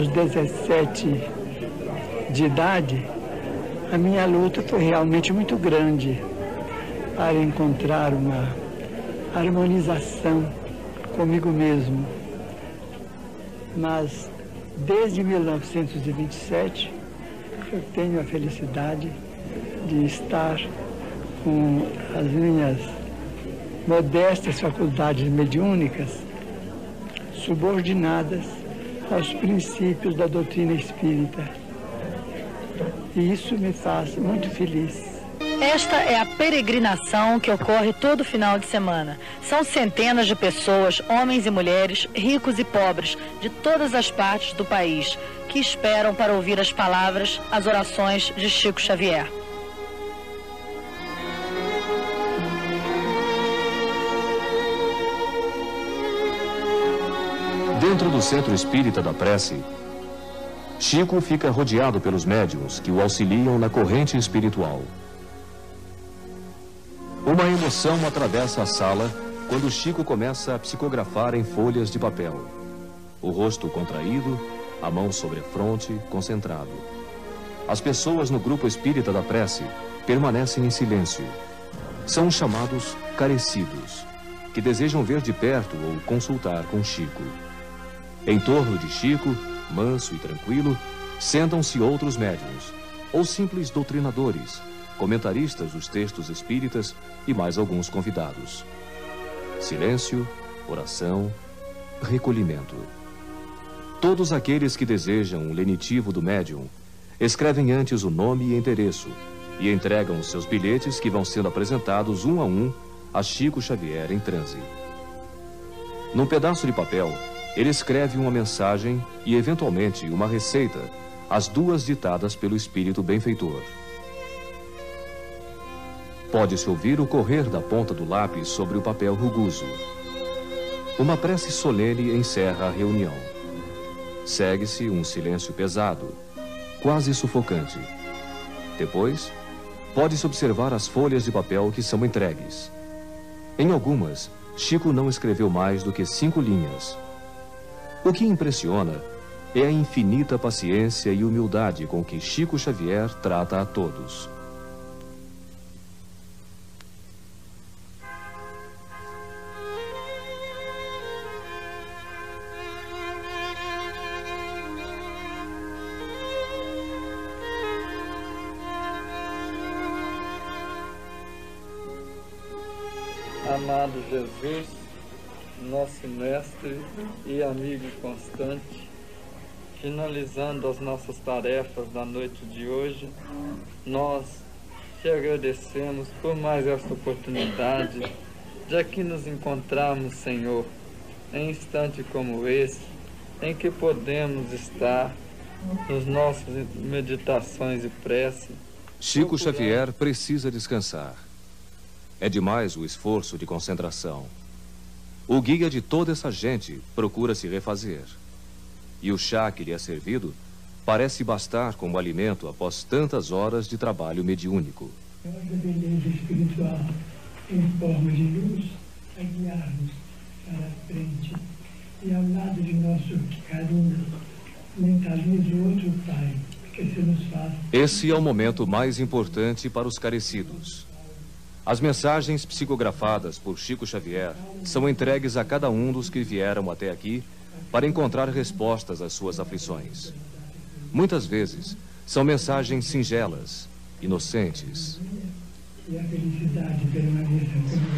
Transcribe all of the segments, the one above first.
os 17 de idade, a minha luta foi realmente muito grande para encontrar uma harmonização comigo mesmo. Mas desde 1927 eu tenho a felicidade de estar com as minhas modestas faculdades mediúnicas subordinadas aos princípios da doutrina espírita. E isso me faz muito feliz. Esta é a peregrinação que ocorre todo final de semana. São centenas de pessoas, homens e mulheres, ricos e pobres, de todas as partes do país, que esperam para ouvir as palavras, as orações de Chico Xavier. Do centro espírita da prece, Chico fica rodeado pelos médiums que o auxiliam na corrente espiritual. Uma emoção atravessa a sala quando Chico começa a psicografar em folhas de papel. O rosto contraído, a mão sobre a fronte, concentrado. As pessoas no grupo espírita da prece permanecem em silêncio. São os chamados carecidos, que desejam ver de perto ou consultar com Chico. Em torno de Chico, manso e tranquilo, sentam-se outros médiums, ou simples doutrinadores, comentaristas dos textos espíritas e mais alguns convidados. Silêncio, oração, recolhimento. Todos aqueles que desejam o lenitivo do médium escrevem antes o nome e endereço e entregam os seus bilhetes que vão sendo apresentados um a um a Chico Xavier em transe. Num pedaço de papel, ele escreve uma mensagem e, eventualmente, uma receita, as duas ditadas pelo espírito benfeitor. Pode-se ouvir o correr da ponta do lápis sobre o papel rugoso. Uma prece solene encerra a reunião. Segue-se um silêncio pesado, quase sufocante. Depois, pode-se observar as folhas de papel que são entregues. Em algumas, Chico não escreveu mais do que cinco linhas. O que impressiona é a infinita paciência e humildade com que Chico Xavier trata a todos. Amado Jesus, nosso mestre e amigo constante, finalizando as nossas tarefas da noite de hoje, nós te agradecemos por mais esta oportunidade de aqui nos encontrarmos, Senhor, em instante como esse, em que podemos estar nos nossas meditações e prece. Chico Xavier precisa descansar. É demais o esforço de concentração. O guia de toda essa gente procura se refazer. E o chá que lhe é servido parece bastar como alimento após tantas horas de trabalho mediúnico. A beleza espiritual em forma de luz a guiar-nos para a frente. E ao lado de nosso carinho, mentaliza outro Pai, que se nos faz. Esse é o momento mais importante para os carecidos. As mensagens psicografadas por Chico Xavier são entregues a cada um dos que vieram até aqui para encontrar respostas às suas aflições. Muitas vezes são mensagens singelas, inocentes.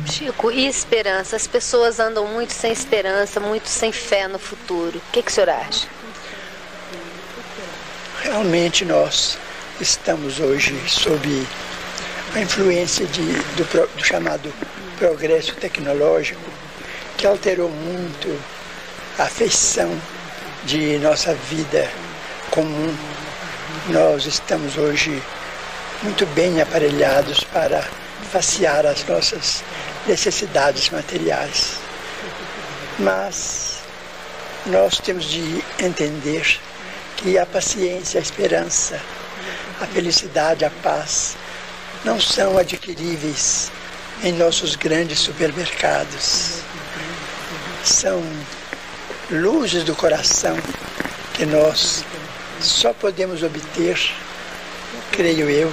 Chico, e esperança? As pessoas andam muito sem esperança, muito sem fé no futuro. O que, que o senhor acha? Realmente nós estamos hoje sob a influência de, do, do chamado progresso tecnológico, que alterou muito a feição de nossa vida comum. Nós estamos hoje muito bem aparelhados para facear as nossas necessidades materiais. Mas nós temos de entender que a paciência, a esperança, a felicidade, a paz não são adquiríveis em nossos grandes supermercados. São luzes do coração que nós só podemos obter, creio eu,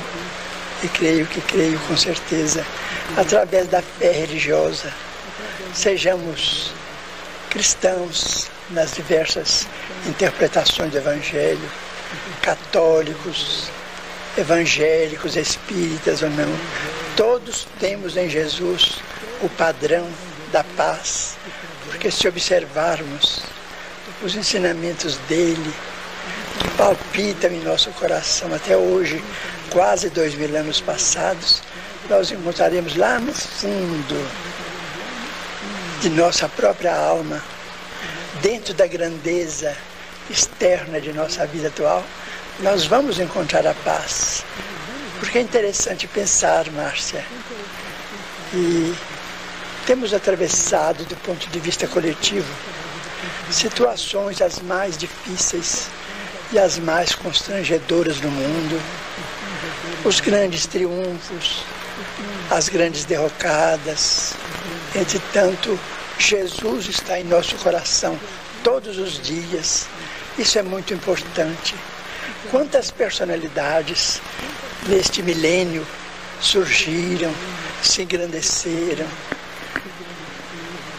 e creio que creio com certeza, através da fé religiosa. Sejamos cristãos nas diversas interpretações do Evangelho, católicos, evangélicos, espíritas ou não, todos temos em Jesus o padrão da paz, porque se observarmos os ensinamentos dele, que palpitam em nosso coração até hoje, quase dois mil anos passados, nós encontraremos lá no fundo de nossa própria alma, dentro da grandeza externa de nossa vida atual, nós vamos encontrar a paz. Porque é interessante pensar, Márcia, e temos atravessado, do ponto de vista coletivo, situações as mais difíceis e as mais constrangedoras no mundo, os grandes triunfos, as grandes derrocadas. Entretanto, Jesus está em nosso coração todos os dias. Isso é muito importante. Quantas personalidades neste milênio surgiram, se engrandeceram,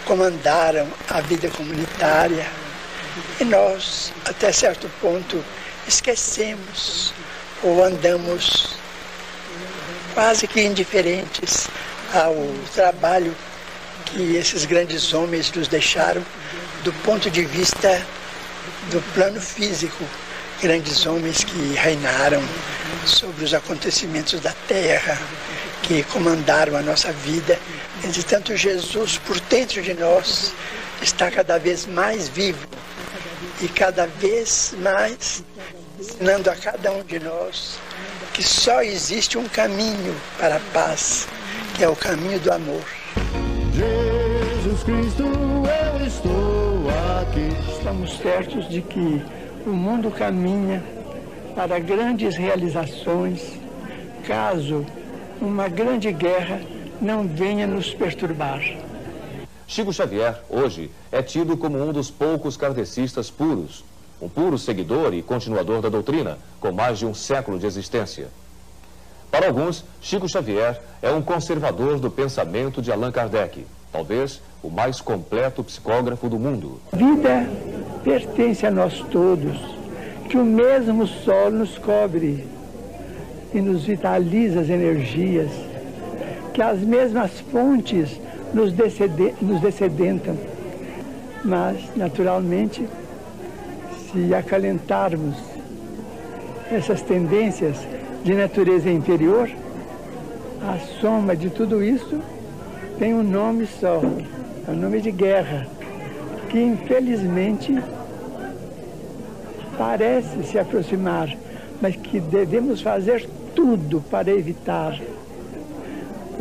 comandaram a vida comunitária e nós, até certo ponto, esquecemos ou andamos quase que indiferentes ao trabalho que esses grandes homens nos deixaram do ponto de vista do plano físico. Grandes homens que reinaram sobre os acontecimentos da terra, que comandaram a nossa vida. Entretanto, Jesus, por dentro de nós, está cada vez mais vivo e cada vez mais ensinando a cada um de nós que só existe um caminho para a paz, que é o caminho do amor. Jesus Cristo, eu estou aqui. Estamos certos de que o mundo caminha para grandes realizações, caso uma grande guerra não venha nos perturbar. Chico Xavier, hoje, é tido como um dos poucos kardecistas puros, um puro seguidor e continuador da doutrina, com mais de um século de existência. Para alguns, Chico Xavier é um conservador do pensamento de Allan Kardec, talvez o mais completo psicógrafo do mundo. A vida pertence a nós todos, que o mesmo sol nos cobre e nos vitaliza as energias, que as mesmas fontes nos, nos descedentam. Mas, naturalmente, se acalentarmos essas tendências de natureza inferior, a soma de tudo isso tem um nome só, é o nome de guerra, que infelizmente parece se aproximar, mas que devemos fazer tudo para evitar,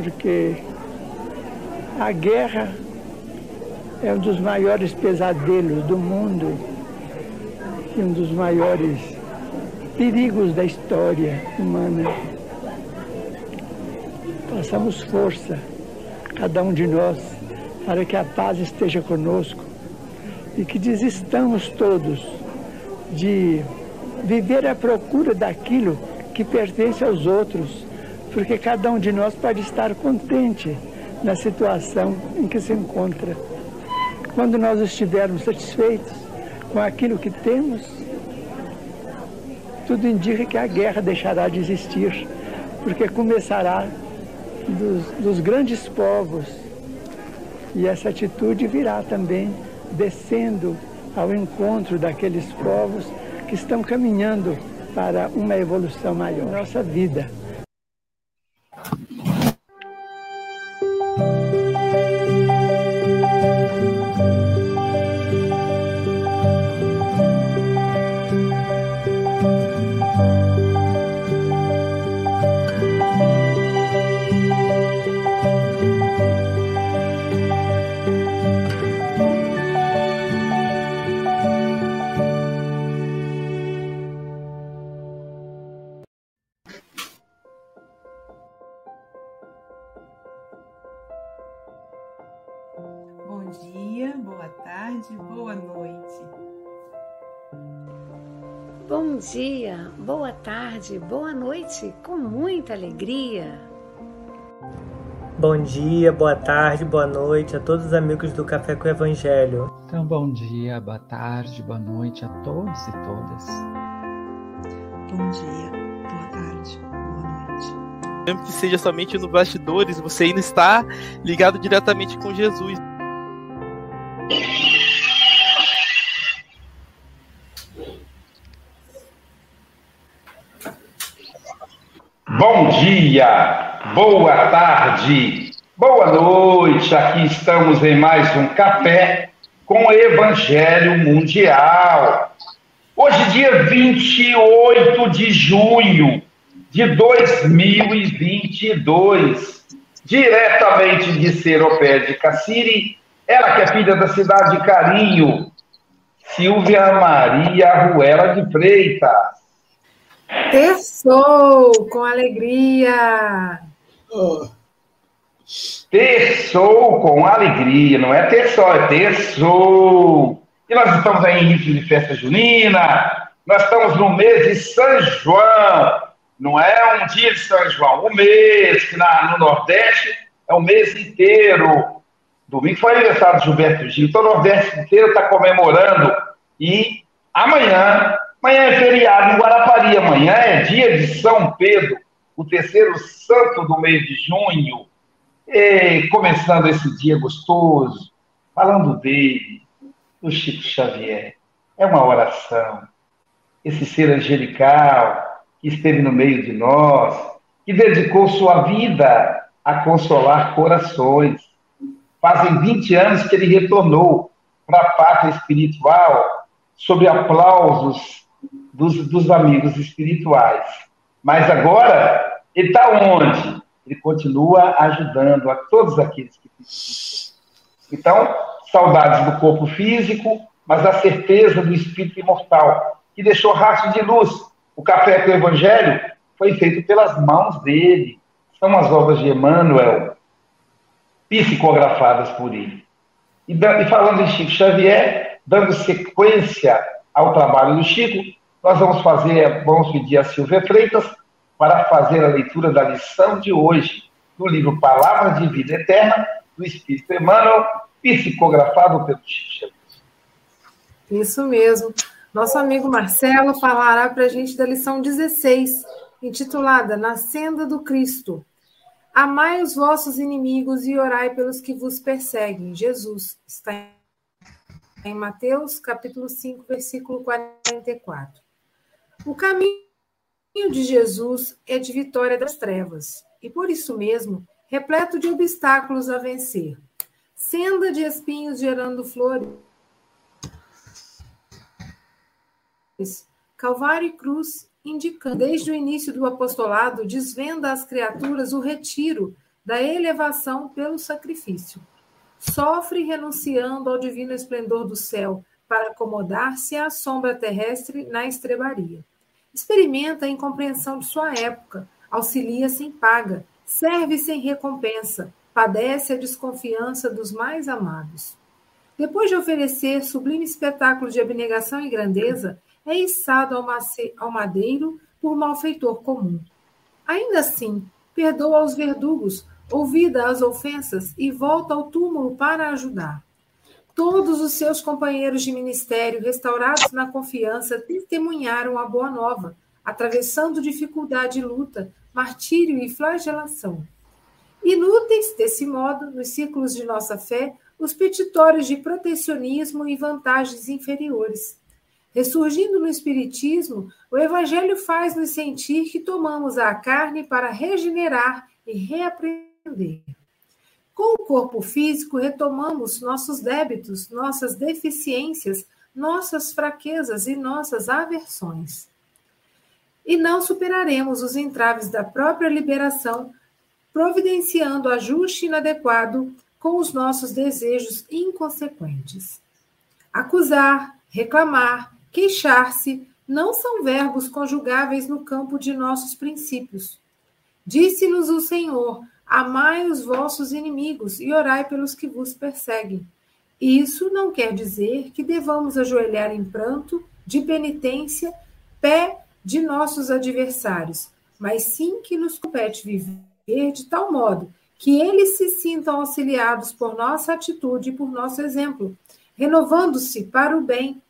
porque a guerra é um dos maiores pesadelos do mundo e um dos maiores perigos da história humana. Façamos força, cada um de nós, para que a paz esteja conosco e que desistamos todos de viver à procura daquilo que pertence aos outros, porque cada um de nós pode estar contente na situação em que se encontra. Quando nós estivermos satisfeitos com aquilo que temos, tudo indica que a guerra deixará de existir, porque começará dos, dos grandes povos. E essa atitude virá também descendo ao encontro daqueles povos que estão caminhando para uma evolução maior. Nossa vida dia, boa tarde, boa noite, com muita alegria. Bom dia, boa tarde, boa noite a todos os amigos do Café com o Evangelho. Então, bom dia, boa tarde, boa noite a todos e todas. Bom dia, boa tarde, boa noite. Mesmo que seja somente no bastidores, você ainda está ligado diretamente com Jesus. Bom dia, boa tarde, boa noite. Aqui estamos em mais um café com Evangelho Mundial. Hoje, dia 28 de junho de 2022, diretamente de Seropé de Cassiri, ela que é filha da cidade de Carinho, Silvia Maria Ruela de Freitas. Terçou com alegria. Terçou com alegria, não é terçou, é terçou. E nós estamos aí em início de festa junina, nós estamos no mês de São João, não é um dia de São João, o mês que na, no Nordeste é o mês inteiro. Domingo foi aniversário de Gilberto Gil, então o Nordeste inteiro está comemorando e amanhã Amanhã é feriado em Guarapari. Amanhã é dia de São Pedro, o terceiro santo do mês de junho. E começando esse dia gostoso, falando dele, do Chico Xavier. É uma oração. Esse ser angelical que esteve no meio de nós, que dedicou sua vida a consolar corações. Fazem 20 anos que ele retornou para a pátria espiritual sob aplausos dos, dos amigos espirituais. Mas agora, ele está onde? Ele continua ajudando a todos aqueles que precisam. Então, saudades do corpo físico, mas a certeza do espírito imortal, que deixou rastro de luz. O café com o Evangelho foi feito pelas mãos dele. São as obras de Emmanuel, psicografadas por ele. E, falando em Chico Xavier, dando sequência ao trabalho do Chico, nós vamos fazer, vamos pedir a Silvia Freitas para fazer a leitura da lição de hoje, do livro Palavras de Vida Eterna, do Espírito Emmanuel, psicografado pelo Chico Isso mesmo. Nosso amigo Marcelo falará para a gente da lição 16, intitulada Na Senda do Cristo. Amai os vossos inimigos e orai pelos que vos perseguem. Jesus está em Mateus, capítulo 5, versículo 44. O caminho de Jesus é de vitória das trevas, e por isso mesmo, repleto de obstáculos a vencer. Senda de espinhos gerando flores. Calvário e cruz indicando, desde o início do apostolado, desvenda às criaturas o retiro da elevação pelo sacrifício. Sofre renunciando ao divino esplendor do céu para acomodar-se à sombra terrestre na estrebaria. Experimenta a incompreensão de sua época, auxilia sem paga, serve sem recompensa, padece a desconfiança dos mais amados. Depois de oferecer sublime espetáculo de abnegação e grandeza, é içado ao madeiro por malfeitor comum. Ainda assim, perdoa aos verdugos, ouvida as ofensas e volta ao túmulo para ajudar. Todos os seus companheiros de ministério, restaurados na confiança, testemunharam a boa nova, atravessando dificuldade e luta, martírio e flagelação. Inúteis, desse modo, nos círculos de nossa fé, os petitórios de protecionismo e vantagens inferiores. Ressurgindo no Espiritismo, o Evangelho faz-nos sentir que tomamos a carne para regenerar e reaprender. Com o corpo físico, retomamos nossos débitos, nossas deficiências, nossas fraquezas e nossas aversões. E não superaremos os entraves da própria liberação, providenciando ajuste inadequado com os nossos desejos inconsequentes. Acusar, reclamar, queixar-se não são verbos conjugáveis no campo de nossos princípios. Disse-nos o Senhor Amai os vossos inimigos e orai pelos que vos perseguem. Isso não quer dizer que devamos ajoelhar em pranto, de penitência, pé de nossos adversários, mas sim que nos compete viver de tal modo que eles se sintam auxiliados por nossa atitude e por nosso exemplo, renovando-se para o bem,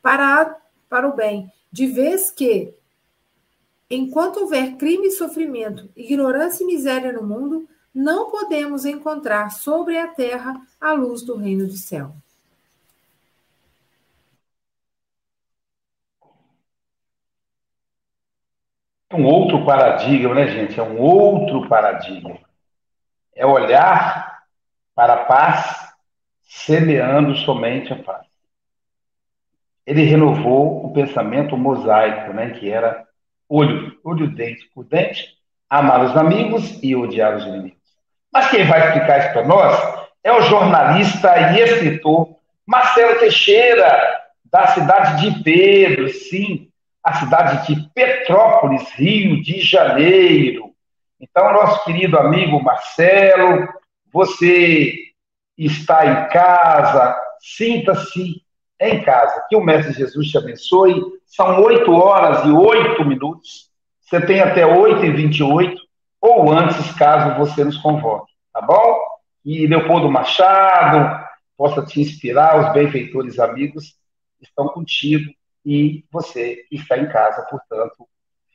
para, para o bem, de vez que, enquanto houver crime e sofrimento, ignorância e miséria no mundo, não podemos encontrar sobre a terra a luz do reino do céu. um outro paradigma, né, gente? É um outro paradigma. É olhar para a paz, semeando somente a paz. Ele renovou o pensamento mosaico, né, que era olho, olho dente por dente, amar os amigos e odiar os inimigos. Mas quem vai explicar isso para nós é o jornalista e escritor Marcelo Teixeira, da cidade de Pedro, sim, a cidade de Petrópolis, Rio de Janeiro. Então, nosso querido amigo Marcelo, você está em casa, sinta-se em casa. Que o Mestre Jesus te abençoe. São 8 horas e 8 minutos. Você tem até 8 e 28 ou antes, caso você nos convoque, tá bom? E Leopoldo Machado possa te inspirar, os benfeitores amigos estão contigo e você está em casa, portanto,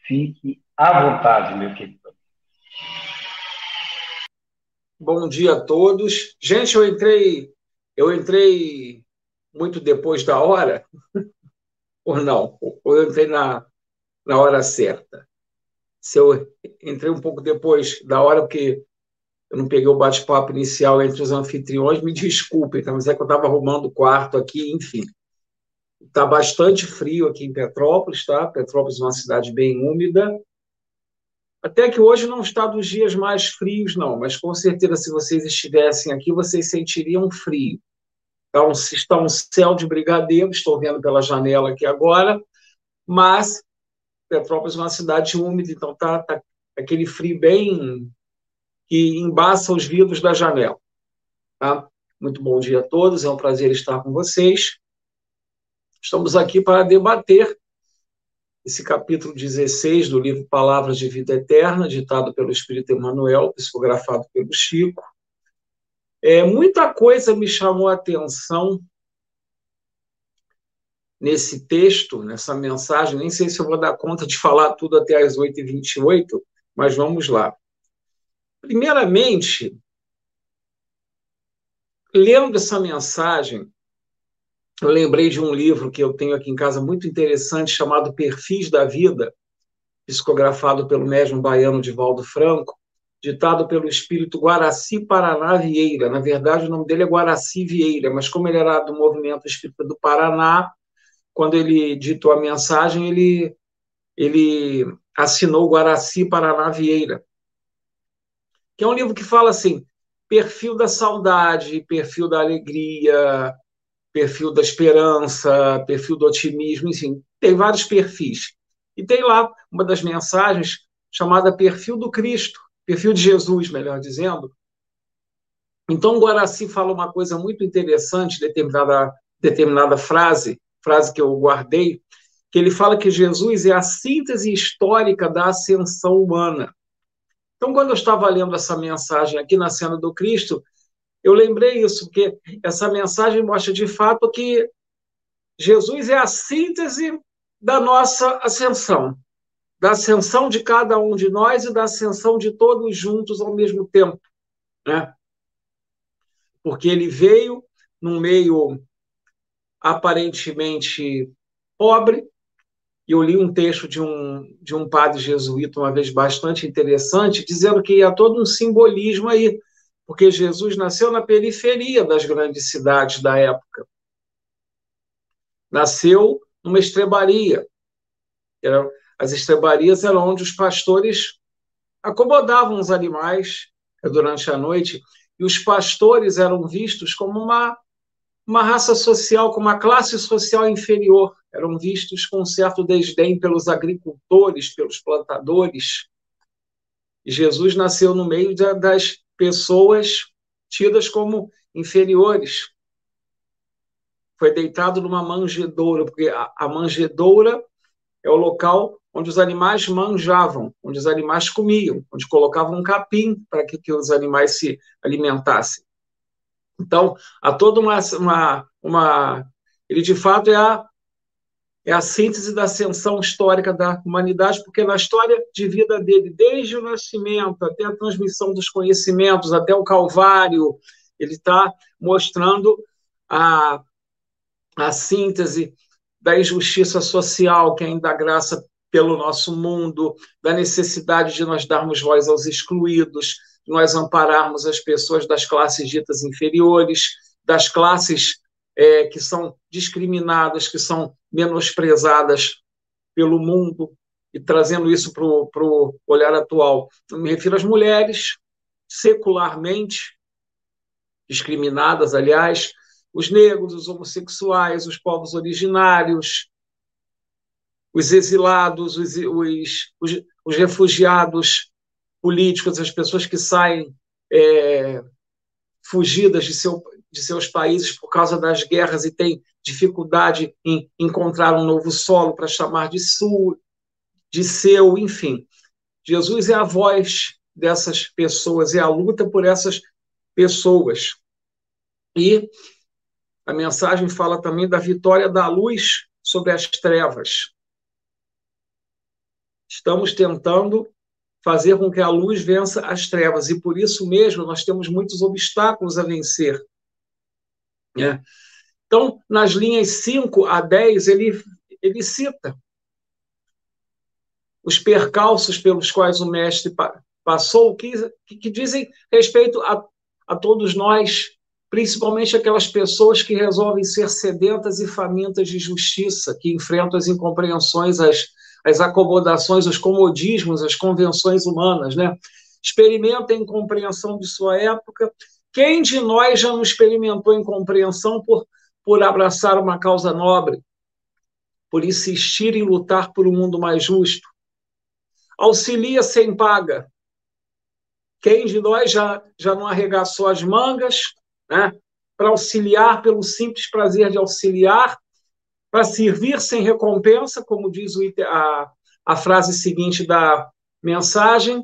fique à vontade, meu querido. Bom dia a todos. Gente, eu entrei, eu entrei muito depois da hora, ou não? Ou eu entrei na, na hora certa? Se eu entrei um pouco depois da hora, porque eu não peguei o bate-papo inicial entre os anfitriões, me desculpem, tá? mas é que eu estava arrumando o quarto aqui, enfim. Está bastante frio aqui em Petrópolis, tá? Petrópolis é uma cidade bem úmida. Até que hoje não está dos dias mais frios, não, mas com certeza, se vocês estivessem aqui, vocês sentiriam frio. Então, está um céu de brigadeiro, estou vendo pela janela aqui agora, mas Petrópolis é uma cidade úmida, então tá, tá aquele frio bem que embaça os vidros da janela. Tá? Muito bom dia a todos, é um prazer estar com vocês. Estamos aqui para debater esse capítulo 16 do livro Palavras de Vida Eterna, ditado pelo Espírito Emmanuel, psicografado pelo Chico. É, muita coisa me chamou a atenção nesse texto, nessa mensagem. Nem sei se eu vou dar conta de falar tudo até as 8h28, mas vamos lá. Primeiramente, lendo essa mensagem, eu lembrei de um livro que eu tenho aqui em casa muito interessante, chamado Perfis da Vida, psicografado pelo médium baiano Divaldo Franco, ditado pelo espírito Guaraci Paraná Vieira. Na verdade, o nome dele é Guaraci Vieira, mas como ele era do movimento espírita do Paraná, quando ele ditou a mensagem, ele, ele assinou Guaraci Paraná Vieira, que é um livro que fala assim, perfil da saudade, perfil da alegria, perfil da esperança, perfil do otimismo, enfim, tem vários perfis. E tem lá uma das mensagens chamada perfil do Cristo, perfil de Jesus, melhor dizendo. Então, Guaraci fala uma coisa muito interessante, determinada, determinada frase, frase que eu guardei, que ele fala que Jesus é a síntese histórica da ascensão humana. Então, quando eu estava lendo essa mensagem aqui na cena do Cristo, eu lembrei isso, porque essa mensagem mostra de fato que Jesus é a síntese da nossa ascensão, da ascensão de cada um de nós e da ascensão de todos juntos ao mesmo tempo, né? Porque ele veio num meio aparentemente pobre, eu li um texto de um, de um padre jesuíta, uma vez bastante interessante, dizendo que há todo um simbolismo aí porque Jesus nasceu na periferia das grandes cidades da época. Nasceu numa estrebaria. As estrebarias eram onde os pastores acomodavam os animais durante a noite, e os pastores eram vistos como uma, uma raça social, como uma classe social inferior. Eram vistos com um certo desdém pelos agricultores, pelos plantadores. E Jesus nasceu no meio das pessoas tidas como inferiores. Foi deitado numa manjedoura, porque a, manjedoura é o local onde os animais manjavam, onde os animais comiam, onde colocavam um capim para que, que os animais se alimentassem. Então, há toda uma, uma, uma. Ele, de fato, é a, é a síntese da ascensão histórica da humanidade, porque na história de vida dele, desde o nascimento até a transmissão dos conhecimentos, até o Calvário, ele está mostrando a, a síntese da injustiça social que ainda dá graça pelo nosso mundo, da necessidade de nós darmos voz aos excluídos, de nós ampararmos as pessoas das classes ditas inferiores, das classes é, que são discriminadas, que são menosprezadas pelo mundo, e trazendo isso para o olhar atual. Eu me refiro às mulheres, secularmente discriminadas, aliás, os negros, os homossexuais, os povos originários, os exilados, os, os, os, os refugiados políticos, as pessoas que saem é, fugidas de, seu, de seus países por causa das guerras e têm dificuldade em encontrar um novo solo para chamar de sul, de seu, enfim. Jesus é a voz dessas pessoas, é a luta por essas pessoas. E a mensagem fala também da vitória da luz sobre as trevas. Estamos tentando fazer com que a luz vença as trevas, e por isso mesmo nós temos muitos obstáculos a vencer. Né? Então, nas linhas 5 a 10, ele, ele cita os percalços pelos quais o mestre passou, que, que dizem respeito a, a todos nós principalmente aquelas pessoas que resolvem ser sedentas e famintas de justiça, que enfrentam as incompreensões, as, as acomodações, os comodismos, as convenções humanas, né? Experimenta a incompreensão de sua época. Quem de nós já não experimentou incompreensão por, por abraçar uma causa nobre, por insistir em lutar por um mundo mais justo? Auxilia sem paga. Quem de nós já, já não arregaçou as mangas né? para auxiliar pelo simples prazer de auxiliar, para servir sem recompensa, como diz a, a frase seguinte da mensagem,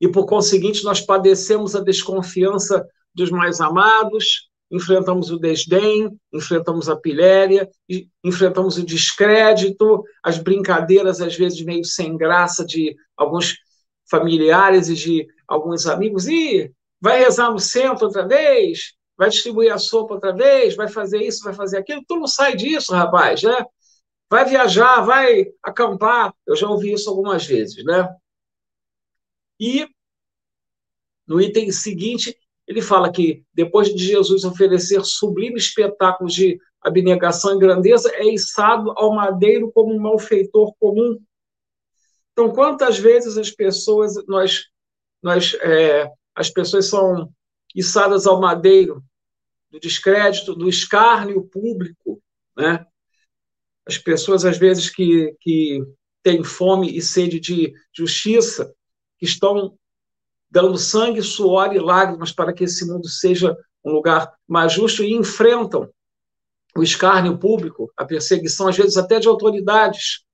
e por conseguinte nós padecemos a desconfiança dos mais amados, enfrentamos o desdém, enfrentamos a pilhéria, enfrentamos o descrédito, as brincadeiras, às vezes meio sem graça, de alguns familiares e de alguns amigos. E vai rezar no centro outra vez, vai distribuir a sopa outra vez, vai fazer isso, vai fazer aquilo. Tu não sai disso, rapaz, né? Vai viajar, vai acampar. Eu já ouvi isso algumas vezes, né? E no item seguinte, ele fala que depois de Jesus oferecer sublime espetáculo de abnegação e grandeza, é içado ao madeiro como um malfeitor comum. Então, quantas vezes as pessoas, nós, nós é, as pessoas são içadas ao madeiro do descrédito, do escárnio público, né? As pessoas, às vezes, que, que têm fome e sede de justiça, que estão dando sangue, suor e lágrimas para que esse mundo seja um lugar mais justo e enfrentam o escárnio público, a perseguição, às vezes até de autoridades,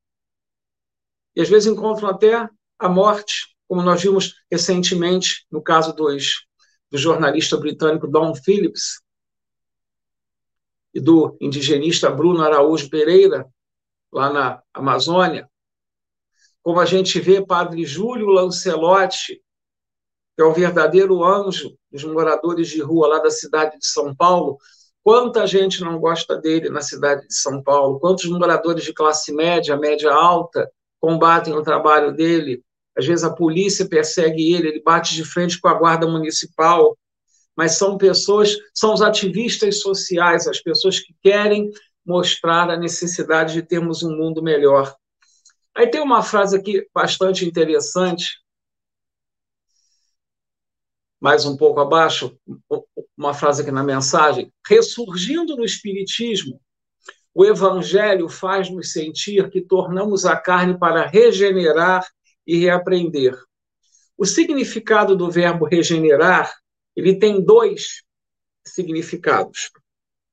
e às vezes encontram até a morte como nós vimos recentemente no caso dos, do jornalista britânico Don Phillips e do indigenista Bruno Araújo Pereira, lá na Amazônia, como a gente vê Padre Júlio Lancelotti, que é o verdadeiro anjo dos moradores de rua lá da cidade de São Paulo, quanta gente não gosta dele na cidade de São Paulo, quantos moradores de classe média, média alta, combatem o trabalho dele, às vezes a polícia persegue ele, ele bate de frente com a guarda municipal, mas são pessoas, são os ativistas sociais, as pessoas que querem mostrar a necessidade de termos um mundo melhor. Aí tem uma frase aqui bastante interessante, mais um pouco abaixo, uma frase aqui na mensagem: ressurgindo no Espiritismo, o Evangelho faz-nos sentir que tornamos a carne para regenerar e reaprender. O significado do verbo regenerar, ele tem dois significados.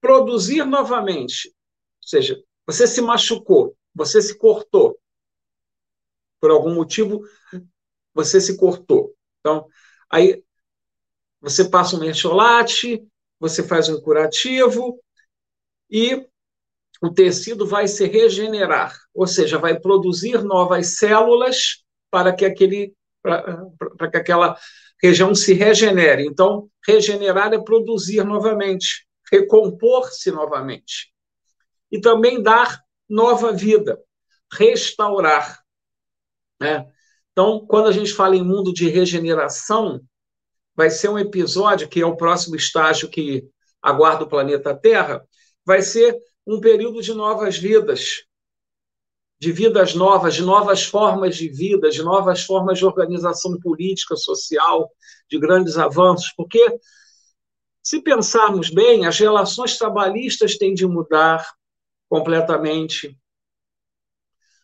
Produzir novamente, ou seja, você se machucou, você se cortou. Por algum motivo, você se cortou. Então, aí você passa um mercholate, você faz um curativo e o tecido vai se regenerar, ou seja, vai produzir novas células para que aquele para que aquela região se regenere. Então, regenerar é produzir novamente, recompor-se novamente. E também dar nova vida, restaurar. Né? Então, quando a gente fala em mundo de regeneração, vai ser um episódio que é o próximo estágio que aguarda o planeta Terra, vai ser um período de novas vidas, de vidas novas, de novas formas de vida, de novas formas de organização política, social, de grandes avanços, porque se pensarmos bem, as relações trabalhistas têm de mudar completamente.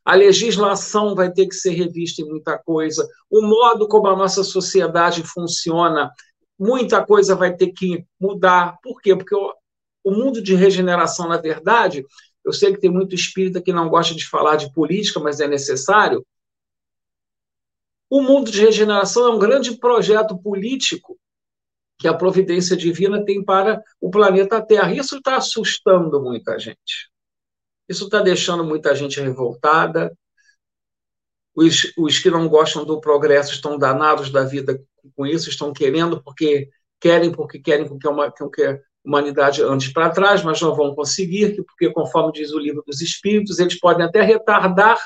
A legislação vai ter que ser revista em muita coisa. O modo como a nossa sociedade funciona, muita coisa vai ter que mudar. Por quê? Porque o, o mundo de regeneração, na verdade, eu sei que tem muito espírita que não gosta de falar de política, mas é necessário. O mundo de regeneração é um grande projeto político que a providência divina tem para o planeta Terra. Isso está assustando muita gente. Isso está deixando muita gente revoltada. Os, os que não gostam do progresso estão danados da vida com isso, estão querendo porque querem, porque querem que uma, que a humanidade ande para trás, mas não vão conseguir, porque, conforme diz o livro dos Espíritos, eles podem até retardar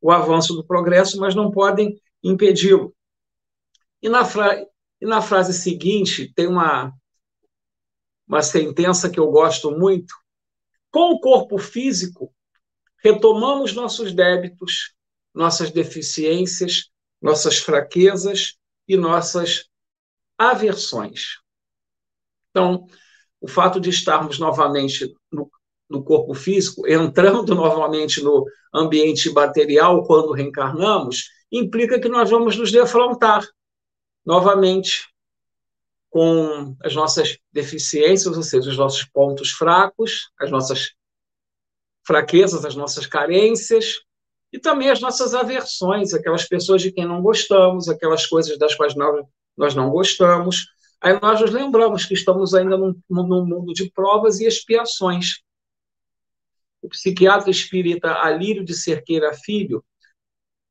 o avanço do progresso, mas não podem impedi-lo. E na, e na frase seguinte, tem uma, uma sentença que eu gosto muito. Com o corpo físico, retomamos nossos débitos, nossas deficiências, nossas fraquezas e nossas aversões. Então, o fato de estarmos novamente no, no corpo físico, entrando novamente no ambiente material quando reencarnamos, implica que nós vamos nos defrontar novamente com as nossas deficiências, ou seja, os nossos pontos fracos, as nossas fraquezas, as nossas carências e também as nossas aversões, aquelas pessoas de quem não gostamos, aquelas coisas das quais nós, nós não gostamos, Aí nós nos lembramos que estamos ainda num, num mundo de provas e expiações. O psiquiatra espírita Alírio de Cerqueira Filho,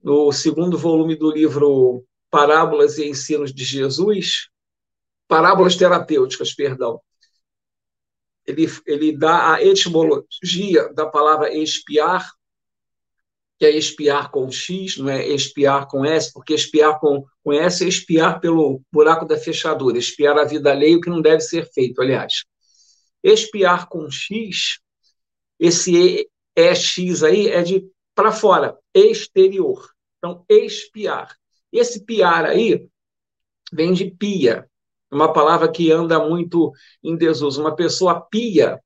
no segundo volume do livro Parábolas e Ensinos de Jesus, Parábolas Terapêuticas, perdão, ele, ele dá a etimologia da palavra expiar, que é espiar com X, não é espiar com S, porque espiar com, com S é espiar pelo buraco da fechadura, espiar a vida alheia, o que não deve ser feito, aliás. Espiar com X, esse EX aí é de para fora, exterior. Então, espiar. Esse piar aí vem de pia, uma palavra que anda muito em desuso. Uma pessoa pia,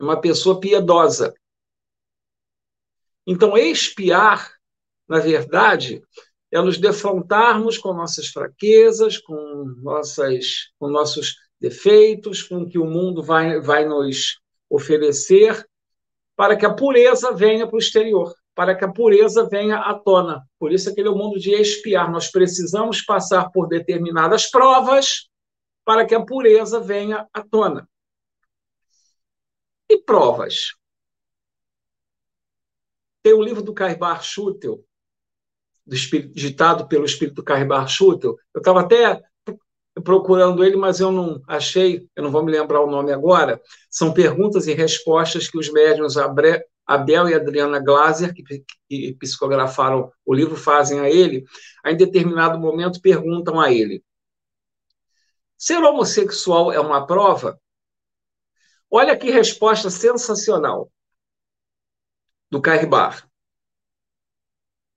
uma pessoa piedosa. Então, expiar, na verdade, é nos defrontarmos com nossas fraquezas, com, nossas, com nossos defeitos, com o que o mundo vai, vai nos oferecer, para que a pureza venha para o exterior, para que a pureza venha à tona. Por isso, aquele é o mundo de expiar. Nós precisamos passar por determinadas provas para que a pureza venha à tona. E provas? Tem um livro do Caibar Schutel, ditado pelo espírito Caibar Schutel. Eu estava até procurando ele, mas eu não achei, eu não vou me lembrar o nome agora. São perguntas e respostas que os médiuns Abel e Adriana Glaser, que, que psicografaram o livro, fazem a ele. Aí, em determinado momento, perguntam a ele: Ser homossexual é uma prova? Olha que resposta sensacional do Carribar.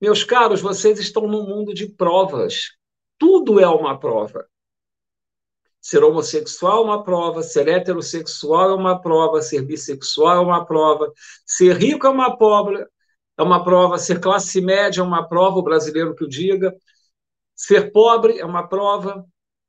Meus caros, vocês estão num mundo de provas. Tudo é uma prova. Ser homossexual é uma prova, ser heterossexual é uma prova, ser bissexual é uma prova, ser rico é uma prova, é uma prova, ser classe média é uma prova, o brasileiro que o diga, ser pobre é uma prova,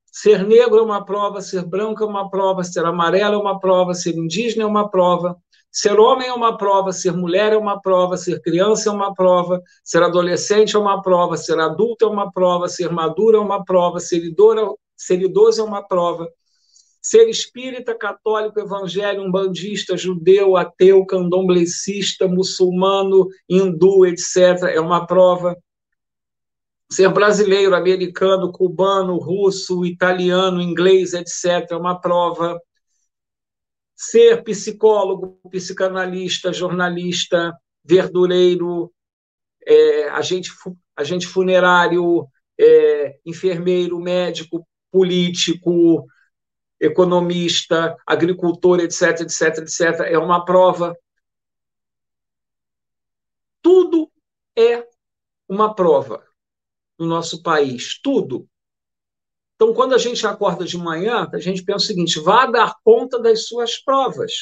ser negro é uma prova, ser branco é uma prova, ser amarelo é uma prova, ser indígena é uma prova, Ser homem é uma prova, ser mulher é uma prova, ser criança é uma prova, ser adolescente é uma prova, ser adulto é uma prova, ser maduro é uma prova, ser idoso, ser idoso é uma prova. Ser espírita, católico, evangélico, umbandista, judeu, ateu, candomblessista, muçulmano, hindu, etc., é uma prova. Ser brasileiro, americano, cubano, russo, italiano, inglês, etc., é uma prova. Ser psicólogo, psicanalista, jornalista, verdureiro, é, agente, agente funerário, é, enfermeiro, médico, político, economista, agricultor, etc, etc, etc, é uma prova. Tudo é uma prova no nosso país, tudo. Então, quando a gente acorda de manhã, a gente pensa o seguinte: vá dar conta das suas provas.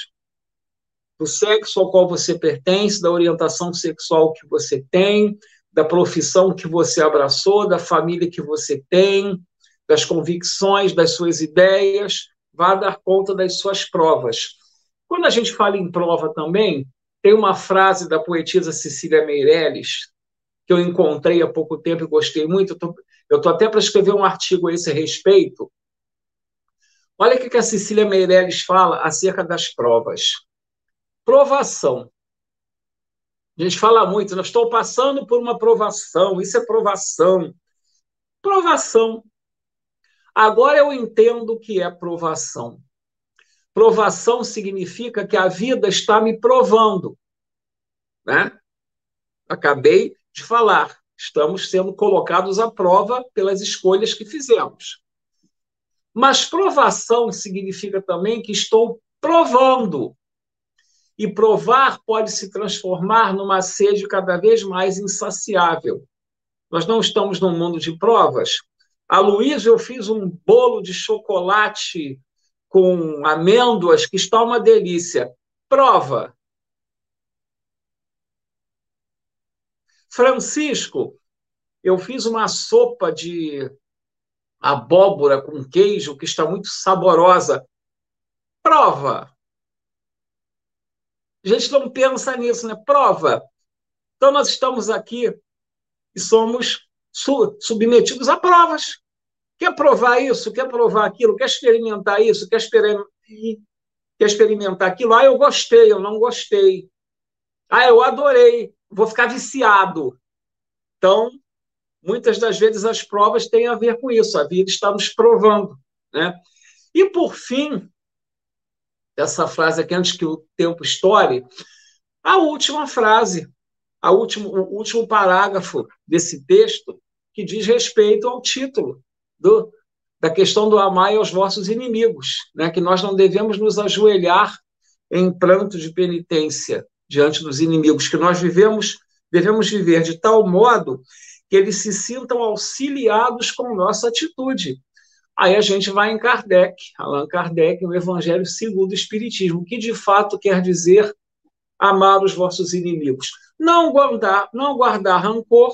Do sexo ao qual você pertence, da orientação sexual que você tem, da profissão que você abraçou, da família que você tem, das convicções, das suas ideias, vá dar conta das suas provas. Quando a gente fala em prova também, tem uma frase da poetisa Cecília Meirelles, que eu encontrei há pouco tempo e gostei muito. Eu estou até para escrever um artigo a esse respeito. Olha o que a Cecília Meirelles fala acerca das provas. Provação. A gente fala muito, estou passando por uma provação, isso é provação. Provação Agora eu entendo o que é provação. Provação significa que a vida está me provando. Né? Acabei de falar. Estamos sendo colocados à prova pelas escolhas que fizemos. Mas provação significa também que estou provando. E provar pode se transformar numa sede cada vez mais insaciável. Nós não estamos num mundo de provas, a Luísa, eu fiz um bolo de chocolate com amêndoas que está uma delícia. Prova. Francisco, eu fiz uma sopa de abóbora com queijo que está muito saborosa. Prova. A gente não pensa nisso, né? Prova. Então, nós estamos aqui e somos submetidos a provas. Quer provar isso, quer provar aquilo, quer experimentar isso, quer, exper quer experimentar aquilo. Ah, eu gostei, eu não gostei. Ah, eu adorei, vou ficar viciado. Então, muitas das vezes as provas têm a ver com isso, a vida está nos provando. Né? E, por fim, essa frase aqui, antes que o tempo estoure, a última frase, a último, o último parágrafo desse texto, que diz respeito ao título do, da questão do amar aos vossos inimigos, né? que nós não devemos nos ajoelhar em pranto de penitência diante dos inimigos, que nós vivemos, devemos viver de tal modo que eles se sintam auxiliados com nossa atitude. Aí a gente vai em Kardec, Allan Kardec, no Evangelho segundo o Espiritismo, que de fato quer dizer amar os vossos inimigos. Não guardar, não guardar rancor,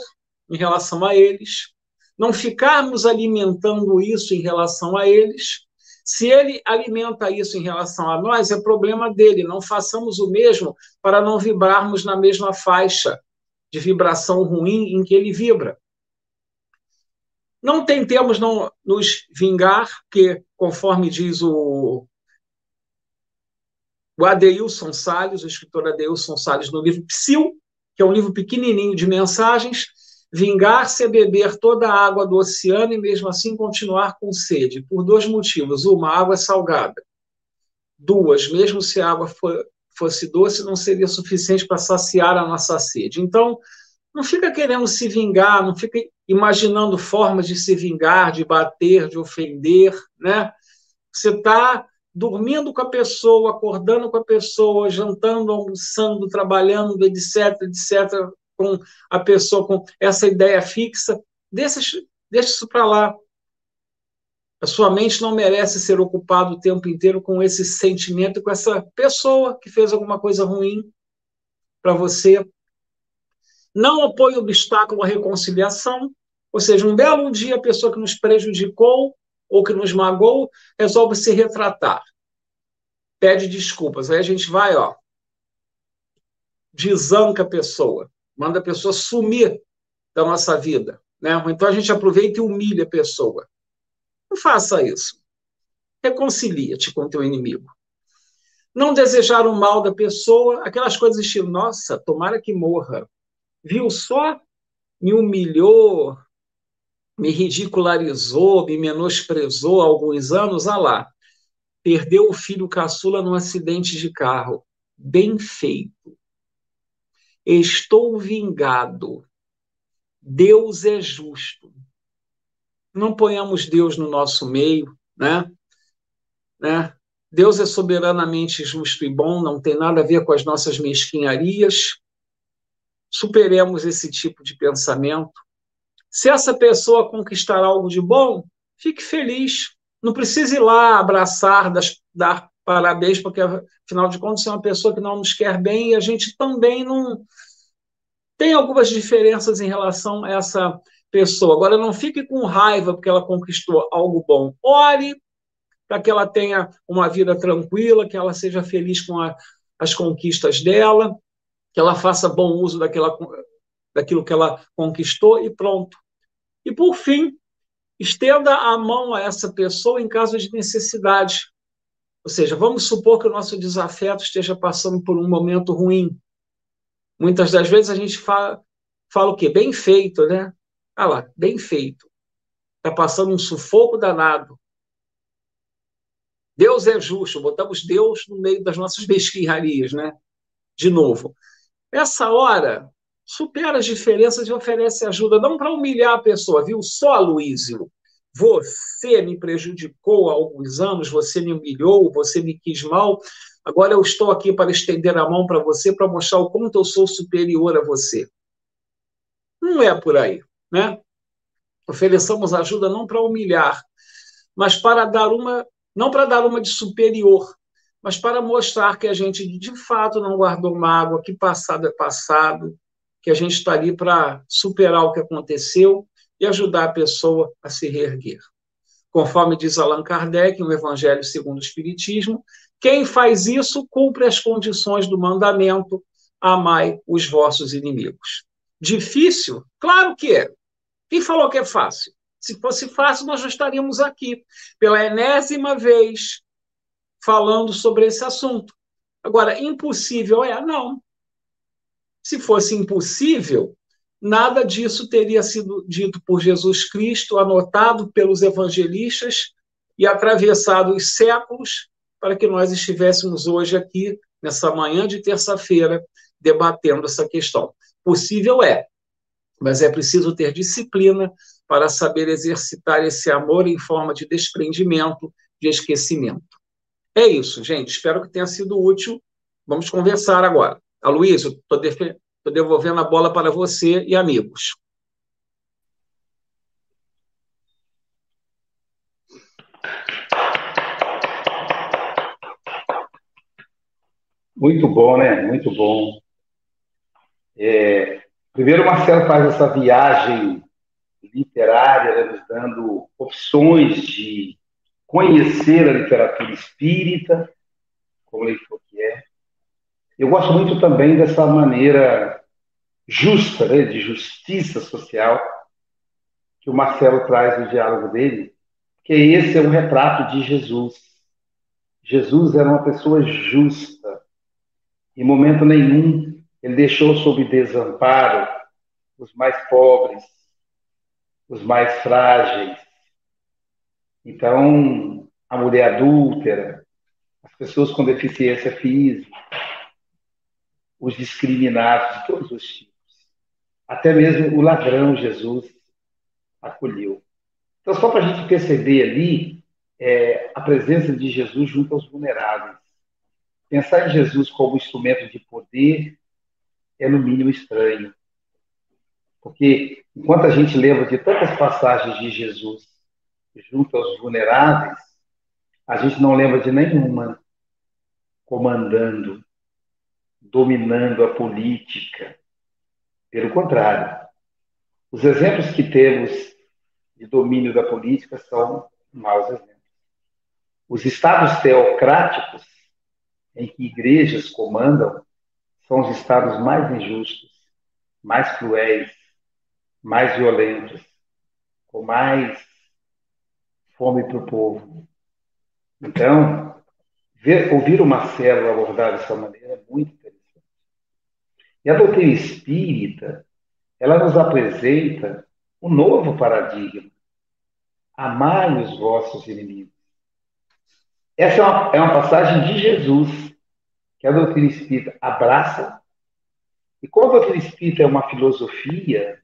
em relação a eles, não ficarmos alimentando isso em relação a eles. Se ele alimenta isso em relação a nós, é problema dele. Não façamos o mesmo para não vibrarmos na mesma faixa de vibração ruim em que ele vibra. Não tentemos não nos vingar, que, conforme diz o, o Adeilson Salles, o escritor Adeilson Salles, no livro Psil, que é um livro pequenininho de mensagens, Vingar-se é beber toda a água do oceano e mesmo assim continuar com sede, por dois motivos. Uma, água é salgada. Duas, mesmo se a água for, fosse doce, não seria suficiente para saciar a nossa sede. Então, não fica querendo se vingar, não fica imaginando formas de se vingar, de bater, de ofender, né? Você está dormindo com a pessoa, acordando com a pessoa, jantando, almoçando, trabalhando, etc, etc, com a pessoa com essa ideia fixa, deixa, deixa isso para lá. A sua mente não merece ser ocupada o tempo inteiro com esse sentimento, com essa pessoa que fez alguma coisa ruim para você. Não opõe obstáculo à reconciliação, ou seja, um belo dia a pessoa que nos prejudicou ou que nos magoou resolve se retratar. Pede desculpas. Aí a gente vai, ó, desanca a pessoa, manda a pessoa sumir da nossa vida. Né? Então a gente aproveita e humilha a pessoa. Não faça isso. Reconcilia-te com teu inimigo. Não desejar o mal da pessoa, aquelas coisas estilo, nossa, tomara que morra. Viu só? Me humilhou, me ridicularizou, me menosprezou há alguns anos, ah lá. Perdeu o filho caçula num acidente de carro. Bem feito. Estou vingado. Deus é justo. Não ponhamos Deus no nosso meio, né? né? Deus é soberanamente justo e bom, não tem nada a ver com as nossas mesquinharias. Superemos esse tipo de pensamento. Se essa pessoa conquistar algo de bom, fique feliz. Não precise ir lá abraçar, dar parabéns, porque, afinal de contas, é uma pessoa que não nos quer bem e a gente também não. Tem algumas diferenças em relação a essa pessoa. Agora, não fique com raiva porque ela conquistou algo bom. Ore para que ela tenha uma vida tranquila, que ela seja feliz com a, as conquistas dela, que ela faça bom uso daquela, daquilo que ela conquistou e pronto. E, por fim, estenda a mão a essa pessoa em caso de necessidade. Ou seja, vamos supor que o nosso desafeto esteja passando por um momento ruim. Muitas das vezes a gente fala, fala o quê? Bem feito, né? Ah lá, bem feito. Está passando um sufoco danado. Deus é justo, botamos Deus no meio das nossas mesquinharias, né? De novo. Essa hora, supera as diferenças e oferece ajuda, não para humilhar a pessoa, viu? Só, Luísio, você me prejudicou há alguns anos, você me humilhou, você me quis mal, agora eu estou aqui para estender a mão para você, para mostrar o quanto eu sou superior a você. Não é por aí, né? Ofereçamos ajuda não para humilhar, mas para dar uma não para dar uma de superior, mas para mostrar que a gente de fato não guardou mágoa, que passado é passado, que a gente está ali para superar o que aconteceu e ajudar a pessoa a se reerguer. Conforme diz Allan Kardec, no Evangelho segundo o Espiritismo, quem faz isso cumpre as condições do mandamento: amai os vossos inimigos. Difícil? Claro que é. Quem falou que é fácil? Se fosse fácil, nós já estaríamos aqui, pela enésima vez, falando sobre esse assunto. Agora, impossível é? Não. Se fosse impossível, nada disso teria sido dito por Jesus Cristo, anotado pelos evangelistas e atravessado os séculos para que nós estivéssemos hoje aqui, nessa manhã de terça-feira, debatendo essa questão. Possível é, mas é preciso ter disciplina para saber exercitar esse amor em forma de desprendimento, de esquecimento. É isso, gente. Espero que tenha sido útil. Vamos conversar agora. Aloysio, estou devolvendo a bola para você e amigos. Muito bom, né? Muito bom. É, primeiro, o Marcelo faz essa viagem literária, né, nos dando opções de conhecer a literatura espírita, como ele falou que é. Eu gosto muito também dessa maneira justa, né, de justiça social, que o Marcelo traz no diálogo dele, que esse é um retrato de Jesus. Jesus era uma pessoa justa. Em momento nenhum ele deixou sob desamparo os mais pobres, os mais frágeis. Então, a mulher adúltera, as pessoas com deficiência física, os discriminados de todos os tipos. Até mesmo o ladrão Jesus acolheu. Então, só para a gente perceber ali é, a presença de Jesus junto aos vulneráveis. Pensar em Jesus como instrumento de poder é, no mínimo, estranho. Porque enquanto a gente lembra de tantas passagens de Jesus junto aos vulneráveis, a gente não lembra de nenhuma comandando, dominando a política. Pelo contrário, os exemplos que temos de domínio da política são maus exemplos. Os estados teocráticos, em que igrejas comandam, são os estados mais injustos, mais cruéis, mais violentos, com mais fome para o povo. Então, ver, ouvir o Marcelo abordar dessa maneira é muito. E a doutrina espírita, ela nos apresenta um novo paradigma. Amai os vossos inimigos. Essa é uma, é uma passagem de Jesus, que a doutrina espírita abraça. E como a doutrina espírita é uma filosofia,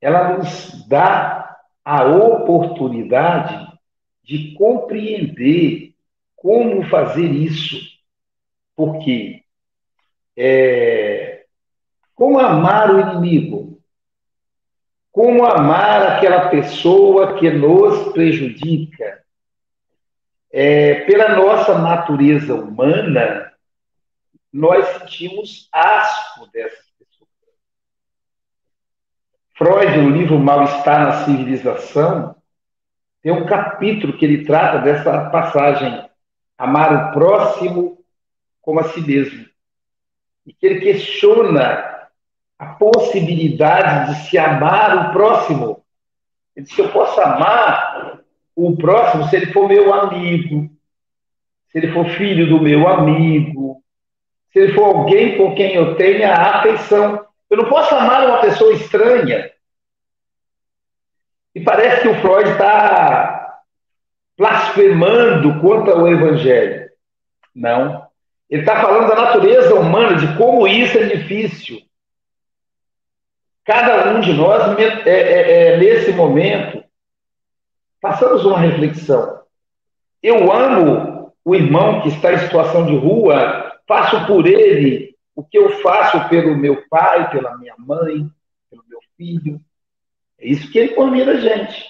ela nos dá a oportunidade de compreender como fazer isso. Porque é, como amar o inimigo? Como amar aquela pessoa que nos prejudica? É, pela nossa natureza humana, nós sentimos asco dessas pessoas. Freud, no livro Mal-Estar na Civilização, tem um capítulo que ele trata dessa passagem, amar o próximo como a si mesmo. E que ele questiona a possibilidade de se amar o próximo. Ele diz eu posso amar o próximo se ele for meu amigo, se ele for filho do meu amigo, se ele for alguém com quem eu tenha afeição. Eu não posso amar uma pessoa estranha. E parece que o Freud está blasfemando contra o Evangelho. Não. Ele está falando da natureza humana, de como isso é difícil. Cada um de nós, é, é, é, nesse momento, façamos uma reflexão. Eu amo o irmão que está em situação de rua, faço por ele o que eu faço pelo meu pai, pela minha mãe, pelo meu filho. É isso que ele convida a gente.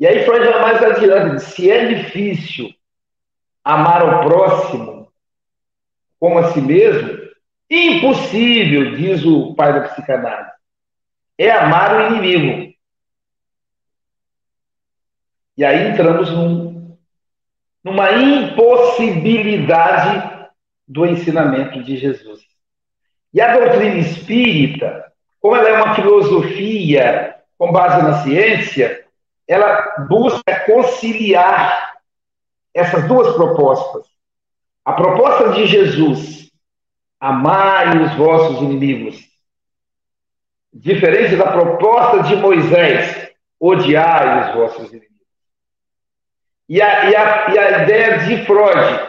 E aí Freud vai mais adiante, se é difícil amar o próximo como a si mesmo, impossível, diz o pai da psicanálise, é amar o inimigo. E aí entramos num, numa impossibilidade do ensinamento de Jesus. E a doutrina espírita, como ela é uma filosofia com base na ciência, ela busca conciliar essas duas propostas. A proposta de Jesus, amai os vossos inimigos, diferente da proposta de Moisés, odiai os vossos inimigos. E a, e a, e a ideia de Freud,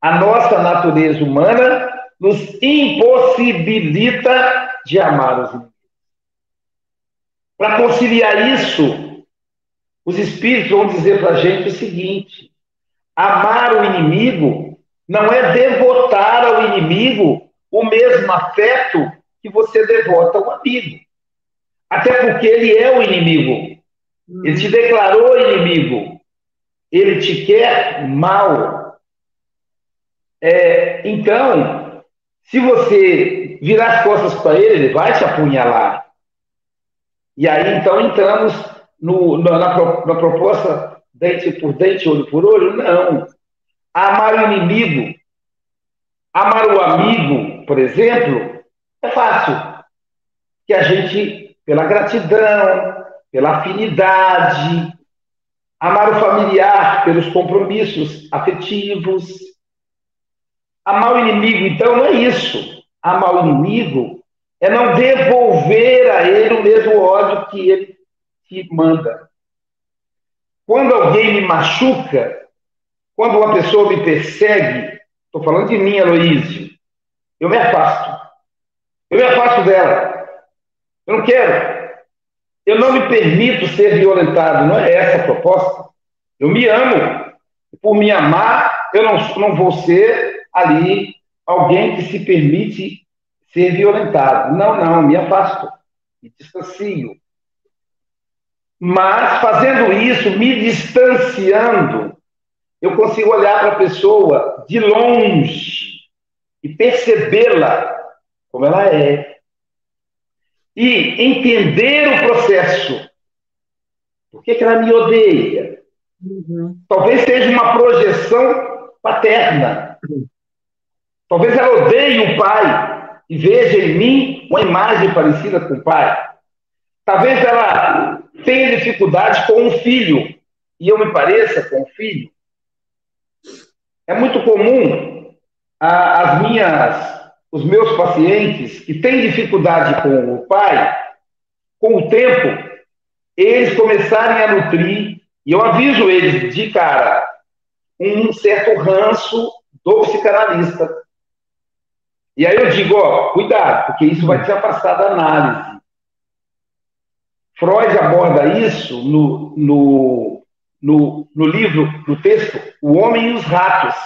a nossa natureza humana nos impossibilita de amar os inimigos. Para conciliar isso, os espíritos vão dizer para a gente o seguinte: amar o inimigo não é devotar ao inimigo o mesmo afeto que você devota ao amigo. Até porque ele é o inimigo. Ele te declarou inimigo. Ele te quer mal. É, então, se você virar as costas para ele, ele vai te apunhalar. E aí, então, entramos no, na, na, proposta dente por dente, olho por olho? Não. Amar o inimigo, amar o amigo, por exemplo, é fácil. Que a gente, pela gratidão, pela afinidade, amar o familiar pelos compromissos afetivos. Amar o inimigo, então, não é isso. Amar o inimigo é não devolver a ele o mesmo ódio que ele te manda. Quando alguém me machuca, quando uma pessoa me persegue, estou falando de mim, Aloísio, eu me afasto. Eu me afasto dela. Eu não quero. Eu não me permito ser violentado. Não é essa a proposta. Eu me amo. Por me amar, eu não, não vou ser ali alguém que se permite ser violentado. Não, não, me afasto, me distancio. Mas fazendo isso, me distanciando, eu consigo olhar para a pessoa de longe e percebê-la como ela é. E entender o processo. Por que, que ela me odeia? Uhum. Talvez seja uma projeção paterna. Talvez ela odeie o pai e veja em mim uma imagem parecida com o pai. Talvez ela tenha dificuldade com um filho e eu me pareça com um filho. É muito comum as minhas, os meus pacientes que têm dificuldade com o pai, com o tempo, eles começarem a nutrir, e eu aviso eles de cara, um certo ranço do psicanalista. E aí eu digo, ó, cuidado, porque isso vai te afastar da análise. Freud aborda isso no, no, no, no livro, no texto, O Homem e os Ratos,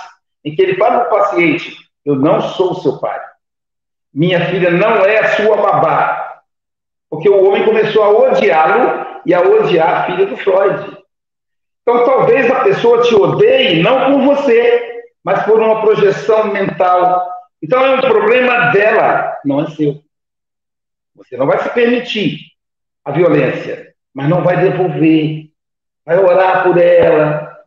em que ele fala para o paciente, eu não sou seu pai. Minha filha não é a sua babá. Porque o homem começou a odiá-lo e a odiar a filha do Freud. Então, talvez a pessoa te odeie não por você, mas por uma projeção mental. Então, é um problema dela, não é seu. Você não vai se permitir a violência, mas não vai devolver. Vai orar por ela,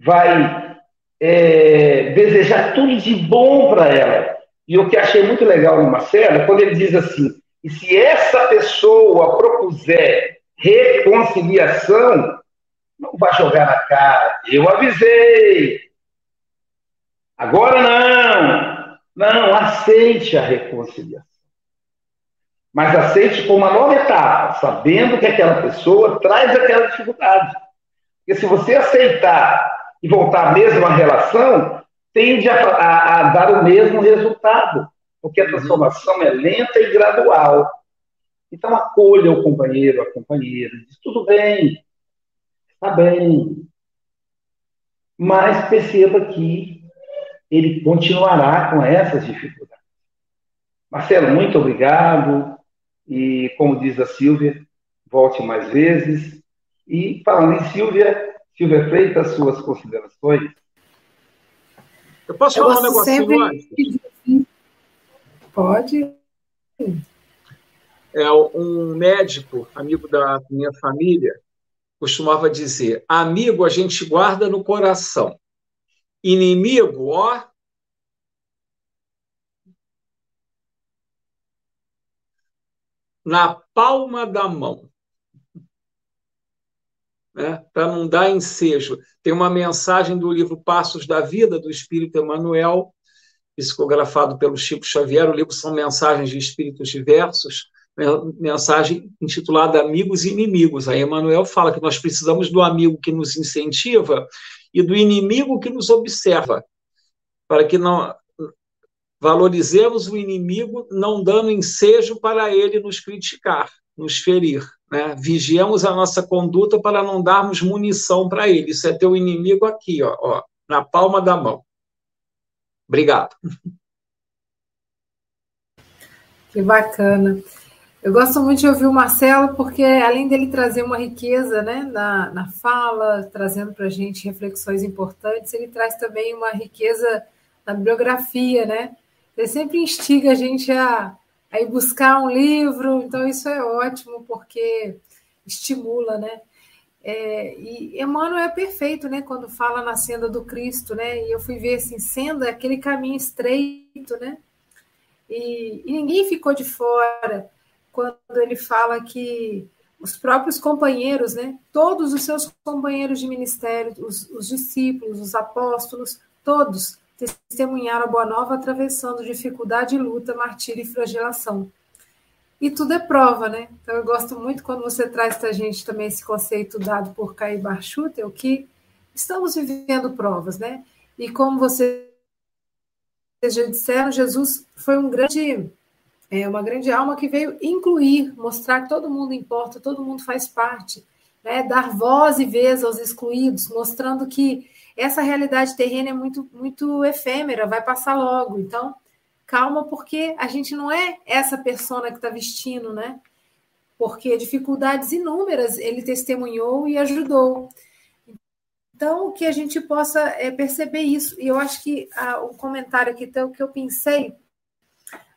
vai é, desejar tudo de bom para ela. E o que achei muito legal no Marcelo, é quando ele diz assim: e se essa pessoa propuser reconciliação, não vai jogar na cara. Eu avisei. Agora não. Não, aceite a reconciliação. Mas aceite como uma nova etapa, sabendo que aquela pessoa traz aquela dificuldade. Porque se você aceitar e voltar à mesma relação, tende a, a, a dar o mesmo resultado. Porque a transformação é lenta e gradual. Então acolha o companheiro, a companheira, diz tudo bem, está bem. Mas perceba que ele continuará com essas dificuldades. Marcelo, muito obrigado. E, como diz a Silvia, volte mais vezes. E, falando em Silvia, Silvia Freitas, suas considerações. Eu posso falar Eu um negocinho sempre... antes? Pode. É, um médico, amigo da minha família, costumava dizer: amigo a gente guarda no coração, inimigo, ó, na palma da mão. Né? Para não dar ensejo. Tem uma mensagem do livro Passos da Vida, do Espírito Emmanuel, psicografado pelo Chico Xavier. O livro são mensagens de espíritos diversos, mensagem intitulada Amigos e Inimigos. Aí Emmanuel fala que nós precisamos do amigo que nos incentiva e do inimigo que nos observa, para que não Valorizemos o inimigo, não dando ensejo para ele nos criticar, nos ferir. Né? Vigiemos a nossa conduta para não darmos munição para ele. Isso é teu inimigo aqui, ó, ó, na palma da mão. Obrigado. Que bacana. Eu gosto muito de ouvir o Marcelo, porque além dele trazer uma riqueza né, na, na fala, trazendo para a gente reflexões importantes, ele traz também uma riqueza na biografia, né? Ele sempre instiga a gente a, a ir buscar um livro, então isso é ótimo, porque estimula, né? É, e Emmanuel é perfeito, né? Quando fala na senda do Cristo, né? E eu fui ver assim, senda é aquele caminho estreito, né? E, e, ninguém ficou de fora quando ele fala que os próprios companheiros, né? Todos os seus companheiros de ministério, os, os discípulos, os apóstolos, todos testemunharam a Boa Nova atravessando dificuldade, luta, martírio e flagelação. E tudo é prova, né? Então eu gosto muito quando você traz para a gente também esse conceito dado por Caio Barchutel, que estamos vivendo provas, né? E como vocês já disseram, Jesus foi um grande, é, uma grande alma que veio incluir, mostrar que todo mundo importa, todo mundo faz parte, né? dar voz e vez aos excluídos, mostrando que essa realidade terrena é muito, muito efêmera, vai passar logo. Então, calma, porque a gente não é essa persona que está vestindo, né? Porque dificuldades inúmeras ele testemunhou e ajudou. Então, que a gente possa é, perceber isso. E eu acho que ah, o comentário aqui, então, que eu pensei,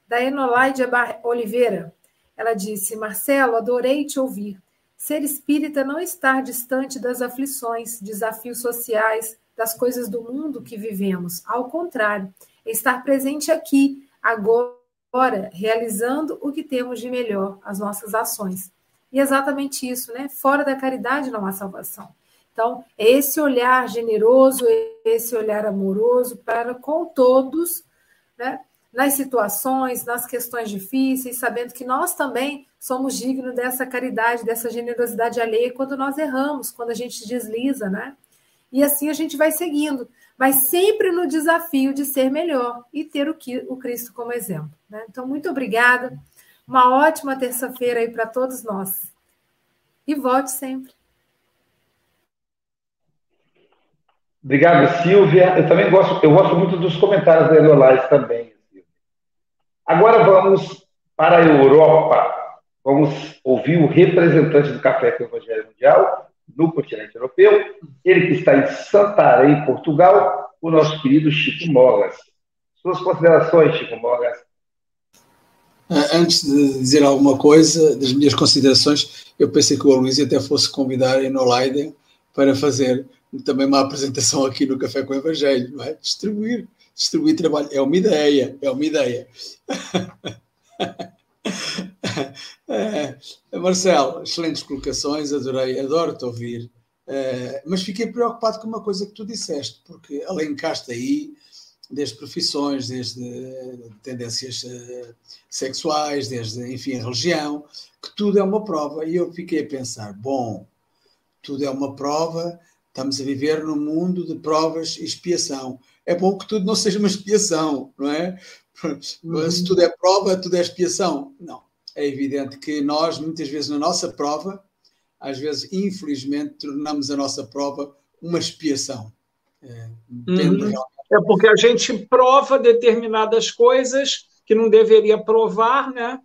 da Enolaide Oliveira, ela disse: Marcelo, adorei te ouvir. Ser espírita não estar distante das aflições, desafios sociais, das coisas do mundo que vivemos. Ao contrário, estar presente aqui, agora, realizando o que temos de melhor, as nossas ações. E exatamente isso, né? Fora da caridade não há salvação. Então, é esse olhar generoso, esse olhar amoroso para com todos, né? nas situações, nas questões difíceis, sabendo que nós também somos dignos dessa caridade, dessa generosidade alheia quando nós erramos, quando a gente desliza, né? E assim a gente vai seguindo, mas sempre no desafio de ser melhor e ter o, o Cristo como exemplo. Né? Então, muito obrigada. Uma ótima terça-feira aí para todos nós. E volte sempre. Obrigado, Silvia. Eu também gosto, eu gosto muito dos comentários da Elolais também. Agora vamos para a Europa. Vamos ouvir o representante do Café com Evangelho Mundial no continente europeu, ele que está em Santarém, Portugal, o nosso querido Chico Mogas. Suas considerações, Chico Mogas. Ah, antes de dizer alguma coisa, das minhas considerações, eu pensei que o Luís até fosse convidar a Enolaide para fazer também uma apresentação aqui no Café com o Evangelho, não é? Distribuir distribuir trabalho. É uma ideia, é uma ideia. é, Marcelo, excelentes colocações, adorei, adoro-te ouvir. É, mas fiquei preocupado com uma coisa que tu disseste, porque elencaste aí desde profissões, desde tendências uh, sexuais, desde, enfim, religião, que tudo é uma prova. E eu fiquei a pensar, bom, tudo é uma prova, estamos a viver num mundo de provas e expiação é bom que tudo não seja uma expiação, não é? Uhum. Se tudo é prova, tudo é expiação. Não. É evidente que nós, muitas vezes, na nossa prova, às vezes, infelizmente, tornamos a nossa prova uma expiação. É, uhum. é porque a gente prova determinadas coisas que não deveria provar, né?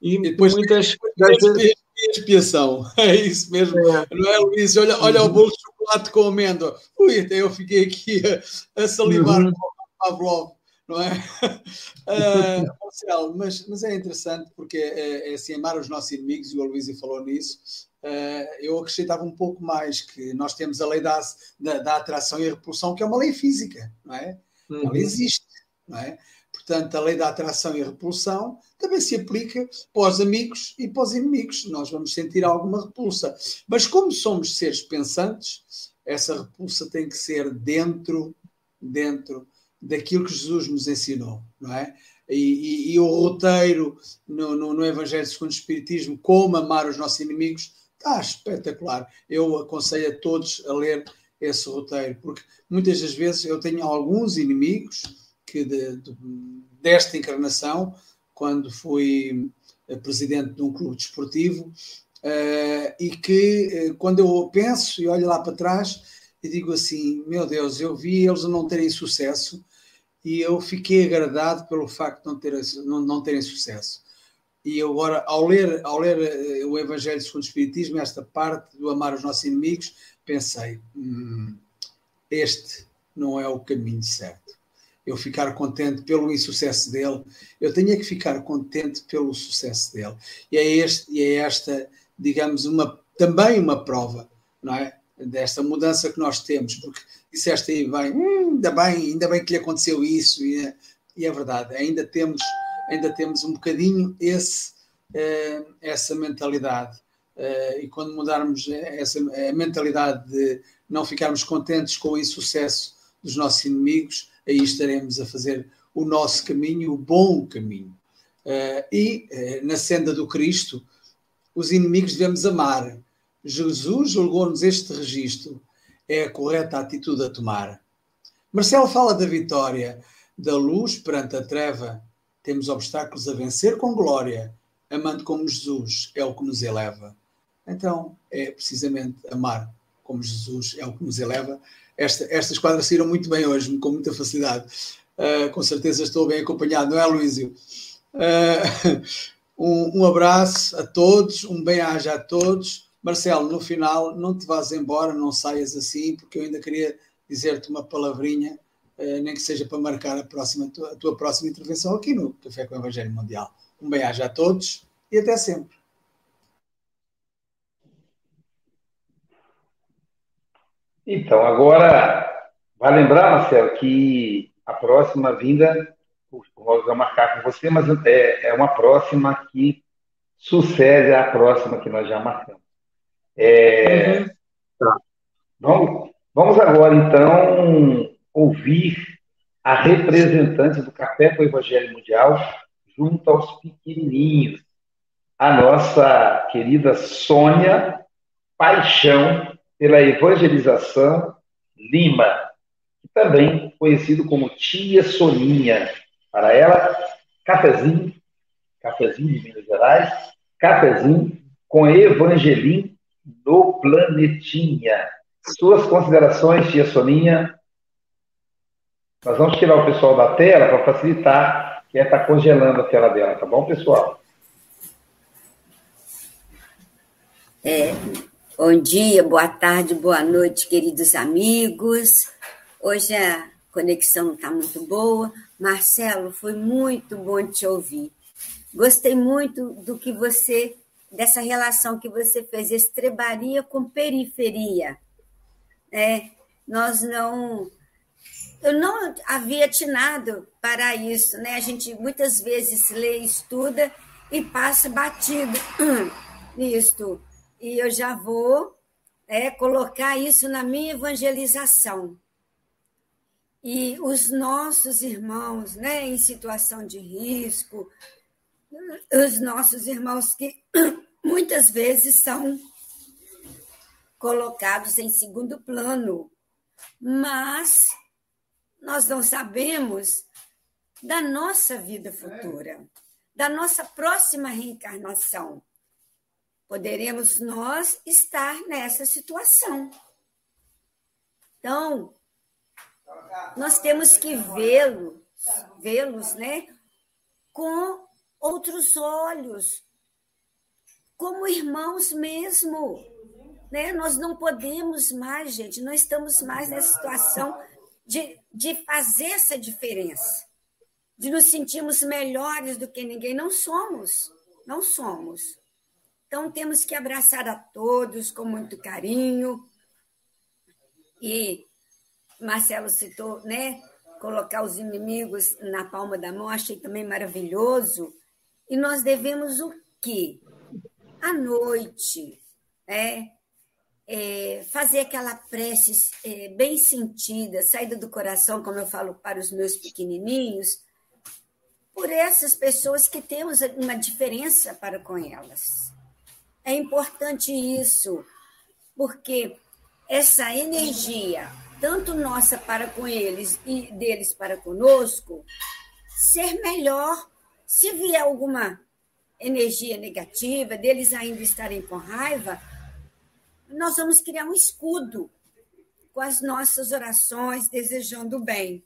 E, e depois muitas vezes expiação. É isso mesmo. É. Não é, Luís? Olha, olha o bolo de chocolate com amêndoa. Ui, até eu fiquei aqui a, a salivar uhum. com o Pavlov, não é? Uh, Marcelo, mas, mas é interessante porque é, é assim, amar os nossos inimigos, e o Luís falou nisso. Uh, eu acrescentava um pouco mais que nós temos a lei da, da, da atração e repulsão, que é uma lei física, não é? Uhum. Ela existe, não é? Portanto, a lei da atração e repulsão também se aplica para os amigos e para os inimigos. Nós vamos sentir alguma repulsa. Mas como somos seres pensantes, essa repulsa tem que ser dentro, dentro daquilo que Jesus nos ensinou, não é? E, e, e o roteiro no, no, no, Evangelho segundo o Espiritismo, como amar os nossos inimigos, está espetacular. Eu aconselho a todos a ler esse roteiro, porque muitas das vezes eu tenho alguns inimigos que de, de, desta encarnação, quando fui eh, presidente de um clube desportivo, uh, e que uh, quando eu penso e olho lá para trás, e digo assim: meu Deus, eu vi eles não terem sucesso e eu fiquei agradado pelo facto de não, ter, não, não terem sucesso. E agora, ao ler, ao ler o Evangelho segundo o Espiritismo, esta parte do amar os nossos inimigos, pensei: hum, este não é o caminho certo eu ficar contente pelo insucesso dele, eu tenho que ficar contente pelo sucesso dele. E é, este, e é esta, digamos, uma, também uma prova, não é? Desta mudança que nós temos, porque disseste aí bem, hum, ainda bem, ainda bem que lhe aconteceu isso, e é, e é verdade, ainda temos, ainda temos um bocadinho esse, uh, essa mentalidade. Uh, e quando mudarmos essa a mentalidade de não ficarmos contentes com o insucesso dos nossos inimigos, aí estaremos a fazer o nosso caminho, o bom caminho. Uh, e na senda do Cristo, os inimigos devemos amar. Jesus julgou-nos este registro, é a correta atitude a tomar. Marcelo fala da vitória, da luz perante a treva. Temos obstáculos a vencer com glória, amando como Jesus é o que nos eleva. Então, é precisamente amar como Jesus é o que nos eleva esta, estas quadras saíram muito bem hoje, com muita facilidade. Uh, com certeza estou bem acompanhado, não é, Luísio? Uh, um, um, abraço a todos, um bem-aja a todos. Marcelo, no final, não te vás embora, não saias assim, porque eu ainda queria dizer-te uma palavrinha, uh, nem que seja para marcar a, próxima, a, tua, próxima intervenção aqui no Café com o Evangelho Mundial. Um bem-aja a todos e até sempre. Então, agora, vai lembrar, Marcelo, que a próxima vinda, o Rosa vai marcar com você, mas é, é uma próxima que sucede à próxima que nós já marcamos. É, uhum. tá. vamos, vamos agora, então, ouvir a representante do Café com o Evangelho Mundial junto aos pequenininhos, a nossa querida Sônia Paixão pela Evangelização Lima, também conhecido como Tia Soninha. Para ela, cafezinho, cafezinho de Minas Gerais, cafezinho com Evangelim no Planetinha. Suas considerações, Tia Soninha, nós vamos tirar o pessoal da tela para facilitar, que é estar tá congelando a tela dela, tá bom, pessoal? É, bom dia, boa tarde, boa noite, queridos amigos. Hoje a conexão está muito boa. Marcelo, foi muito bom te ouvir. Gostei muito do que você, dessa relação que você fez, estrebaria com periferia. É, nós não eu não havia atinado para isso, né? A gente muitas vezes lê, estuda e passa batido nisto. E eu já vou é, colocar isso na minha evangelização. E os nossos irmãos, né, em situação de risco, os nossos irmãos que muitas vezes são colocados em segundo plano, mas nós não sabemos da nossa vida futura, da nossa próxima reencarnação. Poderemos nós estar nessa situação. Então, nós temos que vê-los, vê-los, né, com outros olhos, como irmãos mesmo, né? Nós não podemos mais, gente, não estamos mais nessa situação de, de fazer essa diferença, de nos sentirmos melhores do que ninguém. Não somos, não somos. Então, temos que abraçar a todos com muito carinho. E Marcelo citou, né? Colocar os inimigos na palma da mão, achei também maravilhoso. E nós devemos o quê? À noite, né? é, fazer aquela prece é, bem sentida, saída do coração, como eu falo para os meus pequenininhos, por essas pessoas que temos uma diferença para com elas. É importante isso, porque essa energia, tanto nossa para com eles e deles para conosco, ser melhor se vier alguma energia negativa, deles ainda estarem com raiva, nós vamos criar um escudo com as nossas orações, desejando o bem.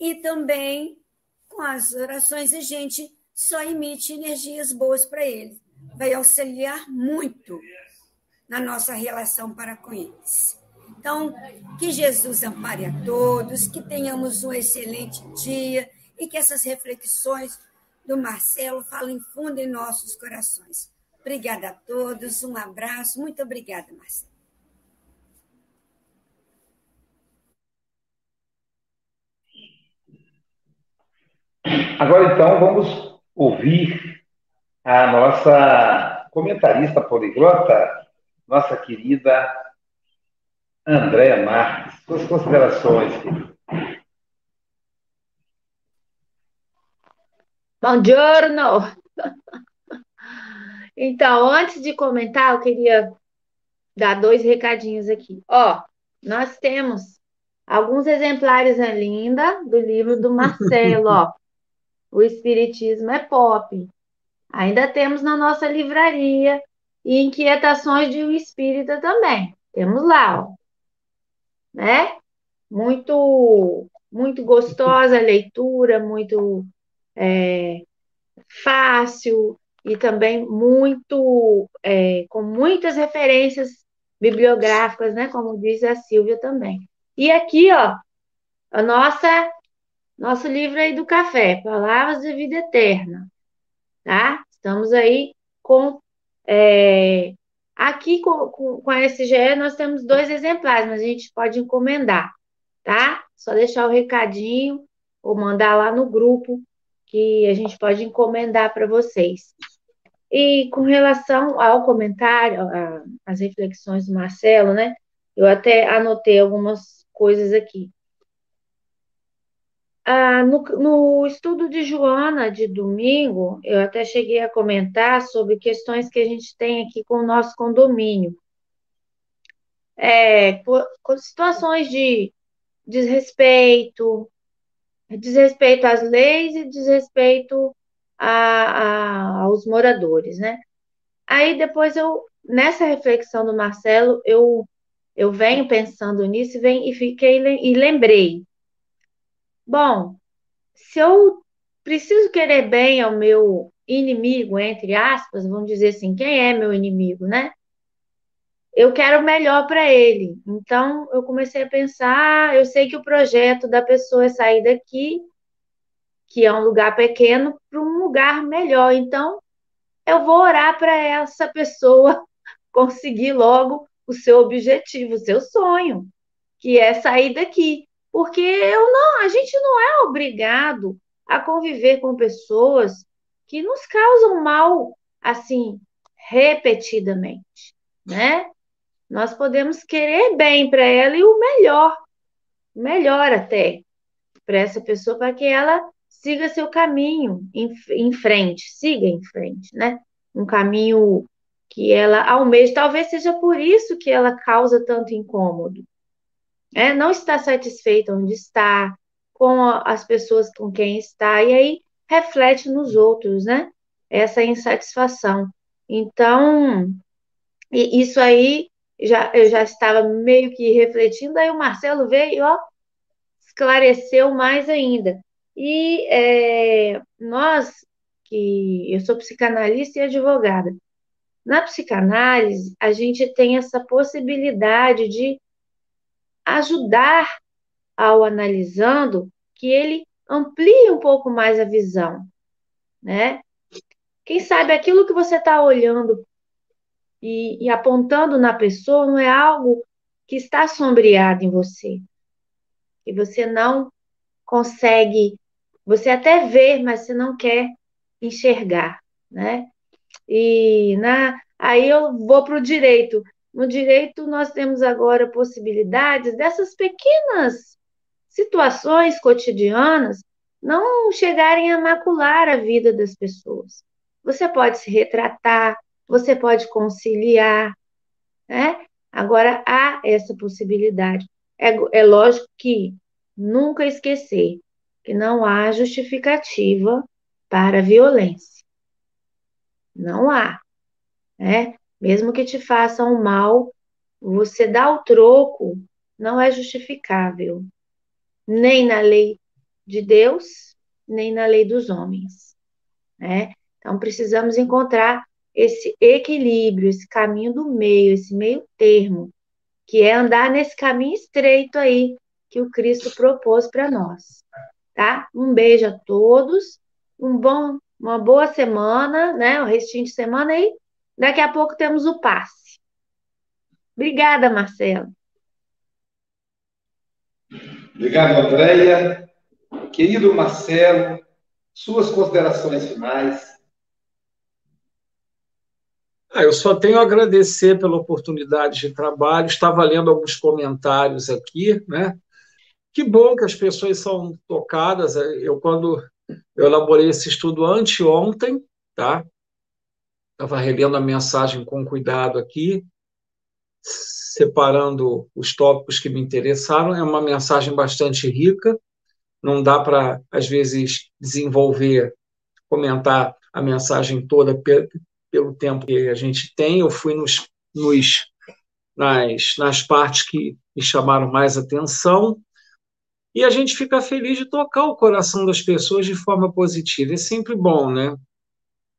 E também com as orações a gente só emite energias boas para eles. Vai auxiliar muito na nossa relação para com eles. Então, que Jesus ampare a todos, que tenhamos um excelente dia e que essas reflexões do Marcelo falem fundo em nossos corações. Obrigada a todos, um abraço. Muito obrigada, Marcelo. Agora, então, vamos ouvir a nossa comentarista poliglota, nossa querida Andréa Marques. Suas considerações, querida. Buongiorno! Então, antes de comentar, eu queria dar dois recadinhos aqui. Ó, nós temos alguns exemplares ainda do livro do Marcelo, ó. O Espiritismo é Pop. Ainda temos na nossa livraria e Inquietações de um Espírita também. Temos lá, ó. Né? Muito, muito gostosa a leitura, muito é, fácil, e também muito é, com muitas referências bibliográficas, né? Como diz a Silvia também. E aqui, ó, a nossa nosso livro aí do café, Palavras de Vida Eterna, tá? Estamos aí com é, aqui com, com, com a SGE nós temos dois exemplares, mas a gente pode encomendar, tá? Só deixar o recadinho ou mandar lá no grupo que a gente pode encomendar para vocês. E com relação ao comentário, às reflexões do Marcelo, né? Eu até anotei algumas coisas aqui. Ah, no, no, estudo de Joana de domingo, eu até cheguei a comentar sobre questões que a gente tem aqui com o nosso condomínio. É, situações de desrespeito, desrespeito às leis e desrespeito a, a, aos moradores, né? Aí depois eu, nessa reflexão do Marcelo, eu, eu venho pensando nisso vem, e fiquei e lembrei Bom, se eu preciso querer bem ao meu inimigo, entre aspas, vamos dizer assim, quem é meu inimigo, né? Eu quero o melhor para ele. Então, eu comecei a pensar, eu sei que o projeto da pessoa é sair daqui, que é um lugar pequeno, para um lugar melhor. Então, eu vou orar para essa pessoa conseguir logo o seu objetivo, o seu sonho, que é sair daqui. Porque eu não, a gente não é obrigado a conviver com pessoas que nos causam mal assim repetidamente, né? Nós podemos querer bem para ela e o melhor, melhor até para essa pessoa para que ela siga seu caminho em, em frente, siga em frente, né? Um caminho que ela almeja, talvez seja por isso que ela causa tanto incômodo, é, não está satisfeita onde está, com as pessoas com quem está, e aí reflete nos outros, né? Essa insatisfação. Então, isso aí já, eu já estava meio que refletindo, aí o Marcelo veio, ó, esclareceu mais ainda. E é, nós, que eu sou psicanalista e advogada, na psicanálise, a gente tem essa possibilidade de ajudar ao analisando que ele amplie um pouco mais a visão, né? Quem sabe aquilo que você está olhando e, e, apontando na pessoa não é algo que está sombreado em você, que você não consegue, você até vê, mas você não quer enxergar, né? E na, aí eu vou para o direito. No direito, nós temos agora possibilidades dessas pequenas situações cotidianas não chegarem a macular a vida das pessoas. Você pode se retratar, você pode conciliar, né? Agora, há essa possibilidade. É, é lógico que nunca esquecer que não há justificativa para a violência. Não há. Né? Mesmo que te façam mal, você dá o troco, não é justificável, nem na lei de Deus, nem na lei dos homens. Né? Então, precisamos encontrar esse equilíbrio, esse caminho do meio, esse meio termo, que é andar nesse caminho estreito aí que o Cristo propôs para nós. Tá? Um beijo a todos, um bom, uma boa semana, né? O restinho de semana aí Daqui a pouco temos o passe. Obrigada, Marcelo. Obrigado, Andréia. Querido Marcelo, suas considerações finais. Ah, eu só tenho a agradecer pela oportunidade de trabalho. Estava lendo alguns comentários aqui, né? Que bom que as pessoas são tocadas. Eu, quando eu elaborei esse estudo anteontem, tá? Estava relendo a mensagem com cuidado aqui, separando os tópicos que me interessaram. É uma mensagem bastante rica, não dá para, às vezes, desenvolver, comentar a mensagem toda pelo tempo que a gente tem. Eu fui nos, nos nas, nas partes que me chamaram mais atenção. E a gente fica feliz de tocar o coração das pessoas de forma positiva. É sempre bom, né?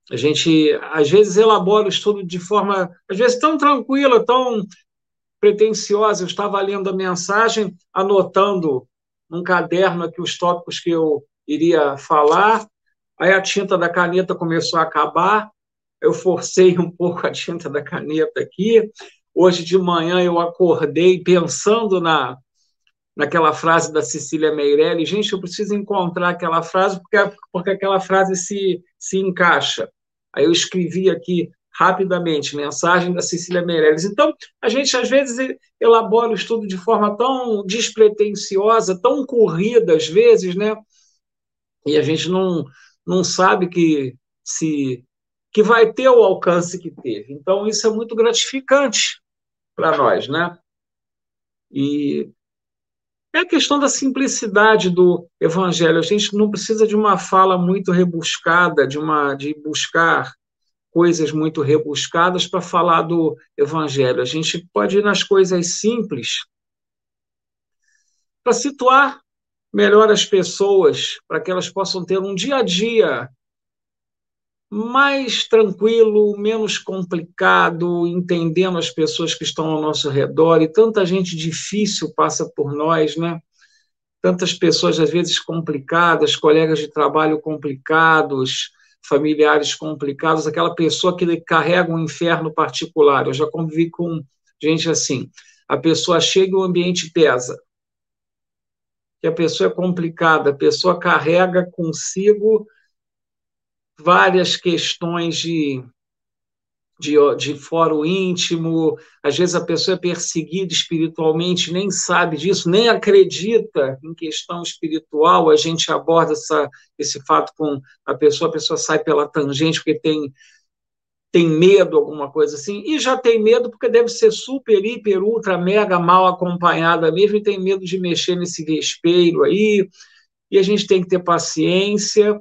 A gente, às vezes, elabora o estudo de forma, às vezes, tão tranquila, tão pretensiosa. Eu estava lendo a mensagem, anotando num caderno aqui os tópicos que eu iria falar. Aí a tinta da caneta começou a acabar. Eu forcei um pouco a tinta da caneta aqui. Hoje de manhã eu acordei pensando na, naquela frase da Cecília Meirelli, gente, eu preciso encontrar aquela frase porque, porque aquela frase se, se encaixa. Aí eu escrevi aqui rapidamente, mensagem da Cecília Meirelles. Então, a gente às vezes elabora o estudo de forma tão despretensiosa, tão corrida às vezes, né? E a gente não, não sabe que se que vai ter o alcance que teve. Então, isso é muito gratificante para nós, né? E é a questão da simplicidade do evangelho. A gente não precisa de uma fala muito rebuscada, de uma de buscar coisas muito rebuscadas para falar do evangelho. A gente pode ir nas coisas simples para situar melhor as pessoas, para que elas possam ter um dia a dia mais tranquilo, menos complicado, entendendo as pessoas que estão ao nosso redor, e tanta gente difícil passa por nós, né? Tantas pessoas, às vezes, complicadas, colegas de trabalho complicados, familiares complicados, aquela pessoa que carrega um inferno particular. Eu já convivi com gente assim. A pessoa chega e o ambiente pesa. Que a pessoa é complicada, a pessoa carrega consigo várias questões de de, de foro íntimo, às vezes a pessoa é perseguida espiritualmente, nem sabe disso, nem acredita em questão espiritual, a gente aborda essa, esse fato com a pessoa, a pessoa sai pela tangente porque tem, tem medo, alguma coisa assim, e já tem medo porque deve ser super, hiper, ultra, mega mal acompanhada mesmo, e tem medo de mexer nesse vespeiro aí, e a gente tem que ter paciência,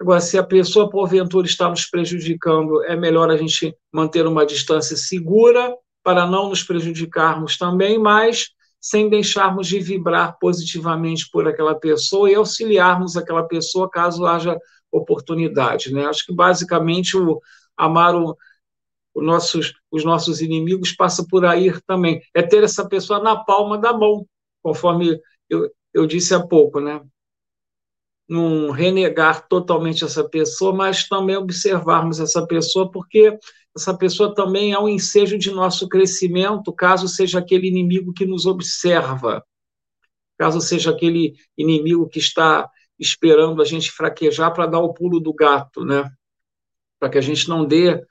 Agora, se a pessoa, porventura, está nos prejudicando, é melhor a gente manter uma distância segura para não nos prejudicarmos também, mas sem deixarmos de vibrar positivamente por aquela pessoa e auxiliarmos aquela pessoa caso haja oportunidade. Né? Acho que, basicamente, o amar o, o nossos, os nossos inimigos passa por aí também. É ter essa pessoa na palma da mão, conforme eu, eu disse há pouco, né? Não renegar totalmente essa pessoa, mas também observarmos essa pessoa, porque essa pessoa também é um ensejo de nosso crescimento, caso seja aquele inimigo que nos observa, caso seja aquele inimigo que está esperando a gente fraquejar para dar o pulo do gato, né? Para que a gente não dê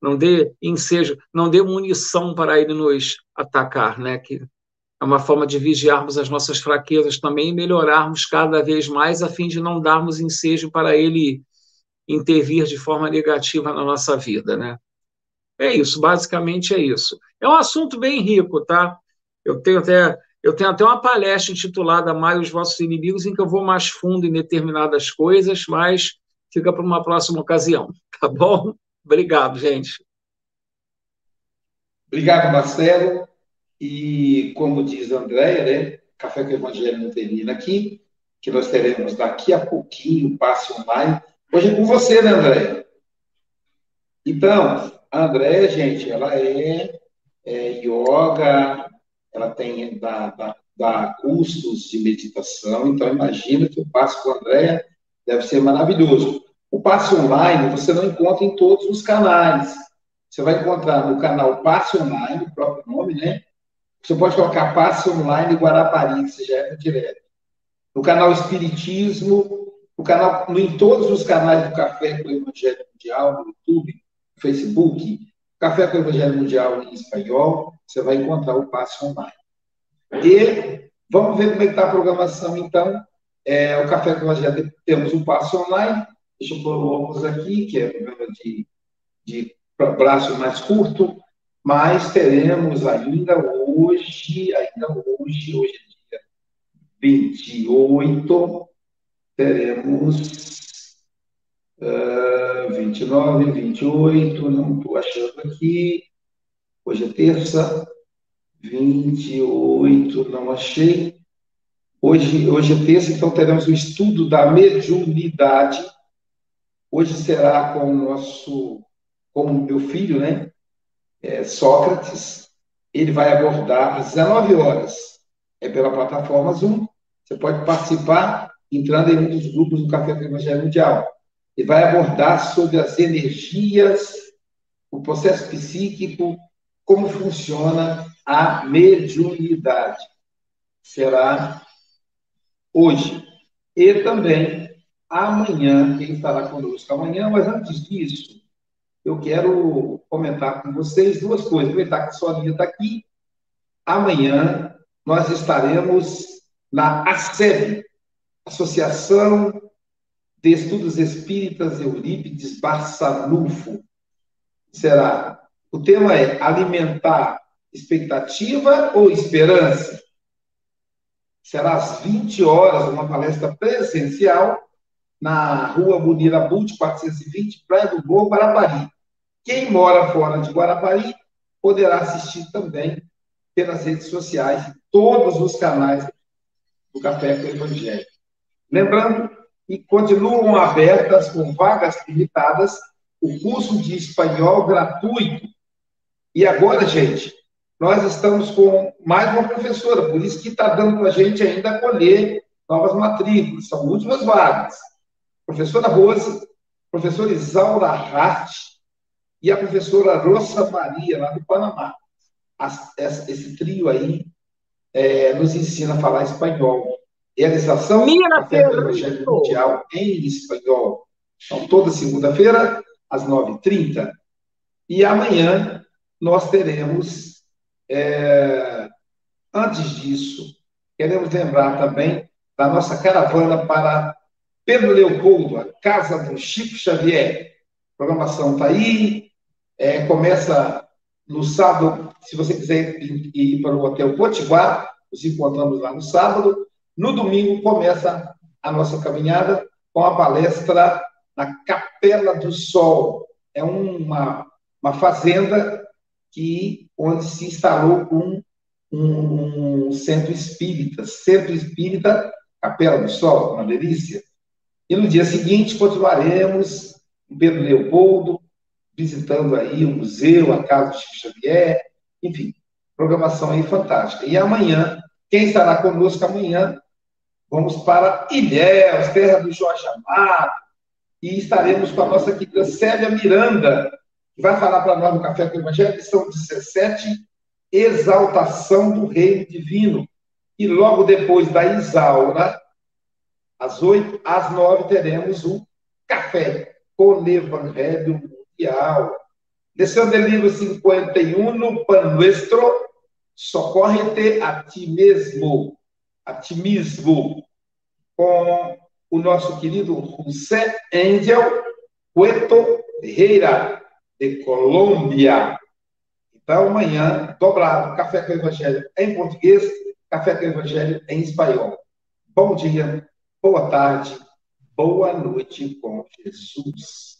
não dê ensejo, não dê munição para ele nos atacar, né? Que é uma forma de vigiarmos as nossas fraquezas também e melhorarmos cada vez mais, a fim de não darmos ensejo para ele intervir de forma negativa na nossa vida, né? É isso, basicamente é isso. É um assunto bem rico, tá? Eu tenho até eu tenho até uma palestra intitulada Mais os vossos inimigos, em que eu vou mais fundo em determinadas coisas, mas fica para uma próxima ocasião, tá bom? Obrigado, gente. Obrigado, Marcelo. E, como diz a Andréia, né, Café com o Evangelho não termina aqui, que nós teremos daqui a pouquinho, passe online. Hoje é com você, né, Andréia? Então, a Andréia, gente, ela é, é yoga, ela tem dá, dá, dá cursos de meditação, então imagina que o passo com a Andréia deve ser maravilhoso. O passe online você não encontra em todos os canais. Você vai encontrar no canal Passe Online, o próprio nome, né? Você pode colocar Passe Online Guarapari, você já é direto. No canal Espiritismo, no canal, em todos os canais do Café com o Evangelho Mundial, no YouTube, no Facebook, Café com o Evangelho Mundial em espanhol, você vai encontrar o Passe Online. E vamos ver como é está a programação, então. É, o Café com o Evangelho temos um Passe Online. Deixa eu pôr o óculos aqui, que é de, de braço mais curto mas teremos ainda hoje, ainda hoje, hoje é dia 28, teremos uh, 29, 28, não estou achando aqui, hoje é terça, 28, não achei. Hoje, hoje é terça, então teremos o estudo da mediunidade. Hoje será com o nosso, com o meu filho, né? É, Sócrates, ele vai abordar às 19 horas. É pela plataforma Zoom. Você pode participar entrando em um dos grupos do Café do Evangelho Mundial. Ele vai abordar sobre as energias, o processo psíquico, como funciona a mediunidade. será hoje. E também amanhã, quem estará conosco amanhã, mas antes disso, eu quero comentar com vocês duas coisas. Aproveitar que a Soninha está aqui. Amanhã nós estaremos na ASEB, Associação de Estudos Espíritas Eurípides Barçanufo. Será. O tema é alimentar expectativa ou esperança? Será às 20 horas, uma palestra presencial na rua Bonira Bult, 420, Praia do Morro, Guarapari. Quem mora fora de Guarapari poderá assistir também pelas redes sociais, todos os canais do Café com Evangelho. Lembrando que continuam abertas, com vagas limitadas, o curso de espanhol gratuito. E agora, gente, nós estamos com mais uma professora, por isso que está dando para a gente ainda colher novas matrículas, são últimas vagas. Professora Rose, professora Isaura Hart e a professora Rosa Maria, lá do Panamá. As, esse trio aí é, nos ensina a falar espanhol. Realização Mira do Evangelho Mundial em espanhol. Então, toda segunda-feira, às 9h30. E amanhã nós teremos, é, antes disso, queremos lembrar também da nossa caravana para Pedro Leopoldo, a casa do Chico Xavier. A programação está aí, é, começa no sábado, se você quiser ir para o Hotel Potiguar, nos encontramos lá no sábado. No domingo começa a nossa caminhada com a palestra na Capela do Sol. É uma, uma fazenda que onde se instalou um, um centro espírita, Centro Espírita Capela do Sol, uma delícia. E no dia seguinte continuaremos em Pedro Leopoldo, visitando aí o museu, a casa do Chico Xavier, enfim, programação aí fantástica. E amanhã, quem estará conosco amanhã? Vamos para Ilhéus, terra do Jorge Amado, e estaremos com a nossa querida Célia Miranda, que vai falar para nós no Café com o Evangelho, lição 17, Exaltação do Reino Divino. E logo depois da Isaura, às oito, às nove, teremos o Café com Evangelho Mundial. Lição del livro 51, no Pan Nuestro, Socórrete a ti mesmo, a ti mesmo, com o nosso querido José Angel Puerto Ferreira, de Colômbia. Então, amanhã, dobrado, Café com o Evangelho em português, Café com o Evangelho em espanhol. Bom dia, boa tarde, boa noite com Jesus.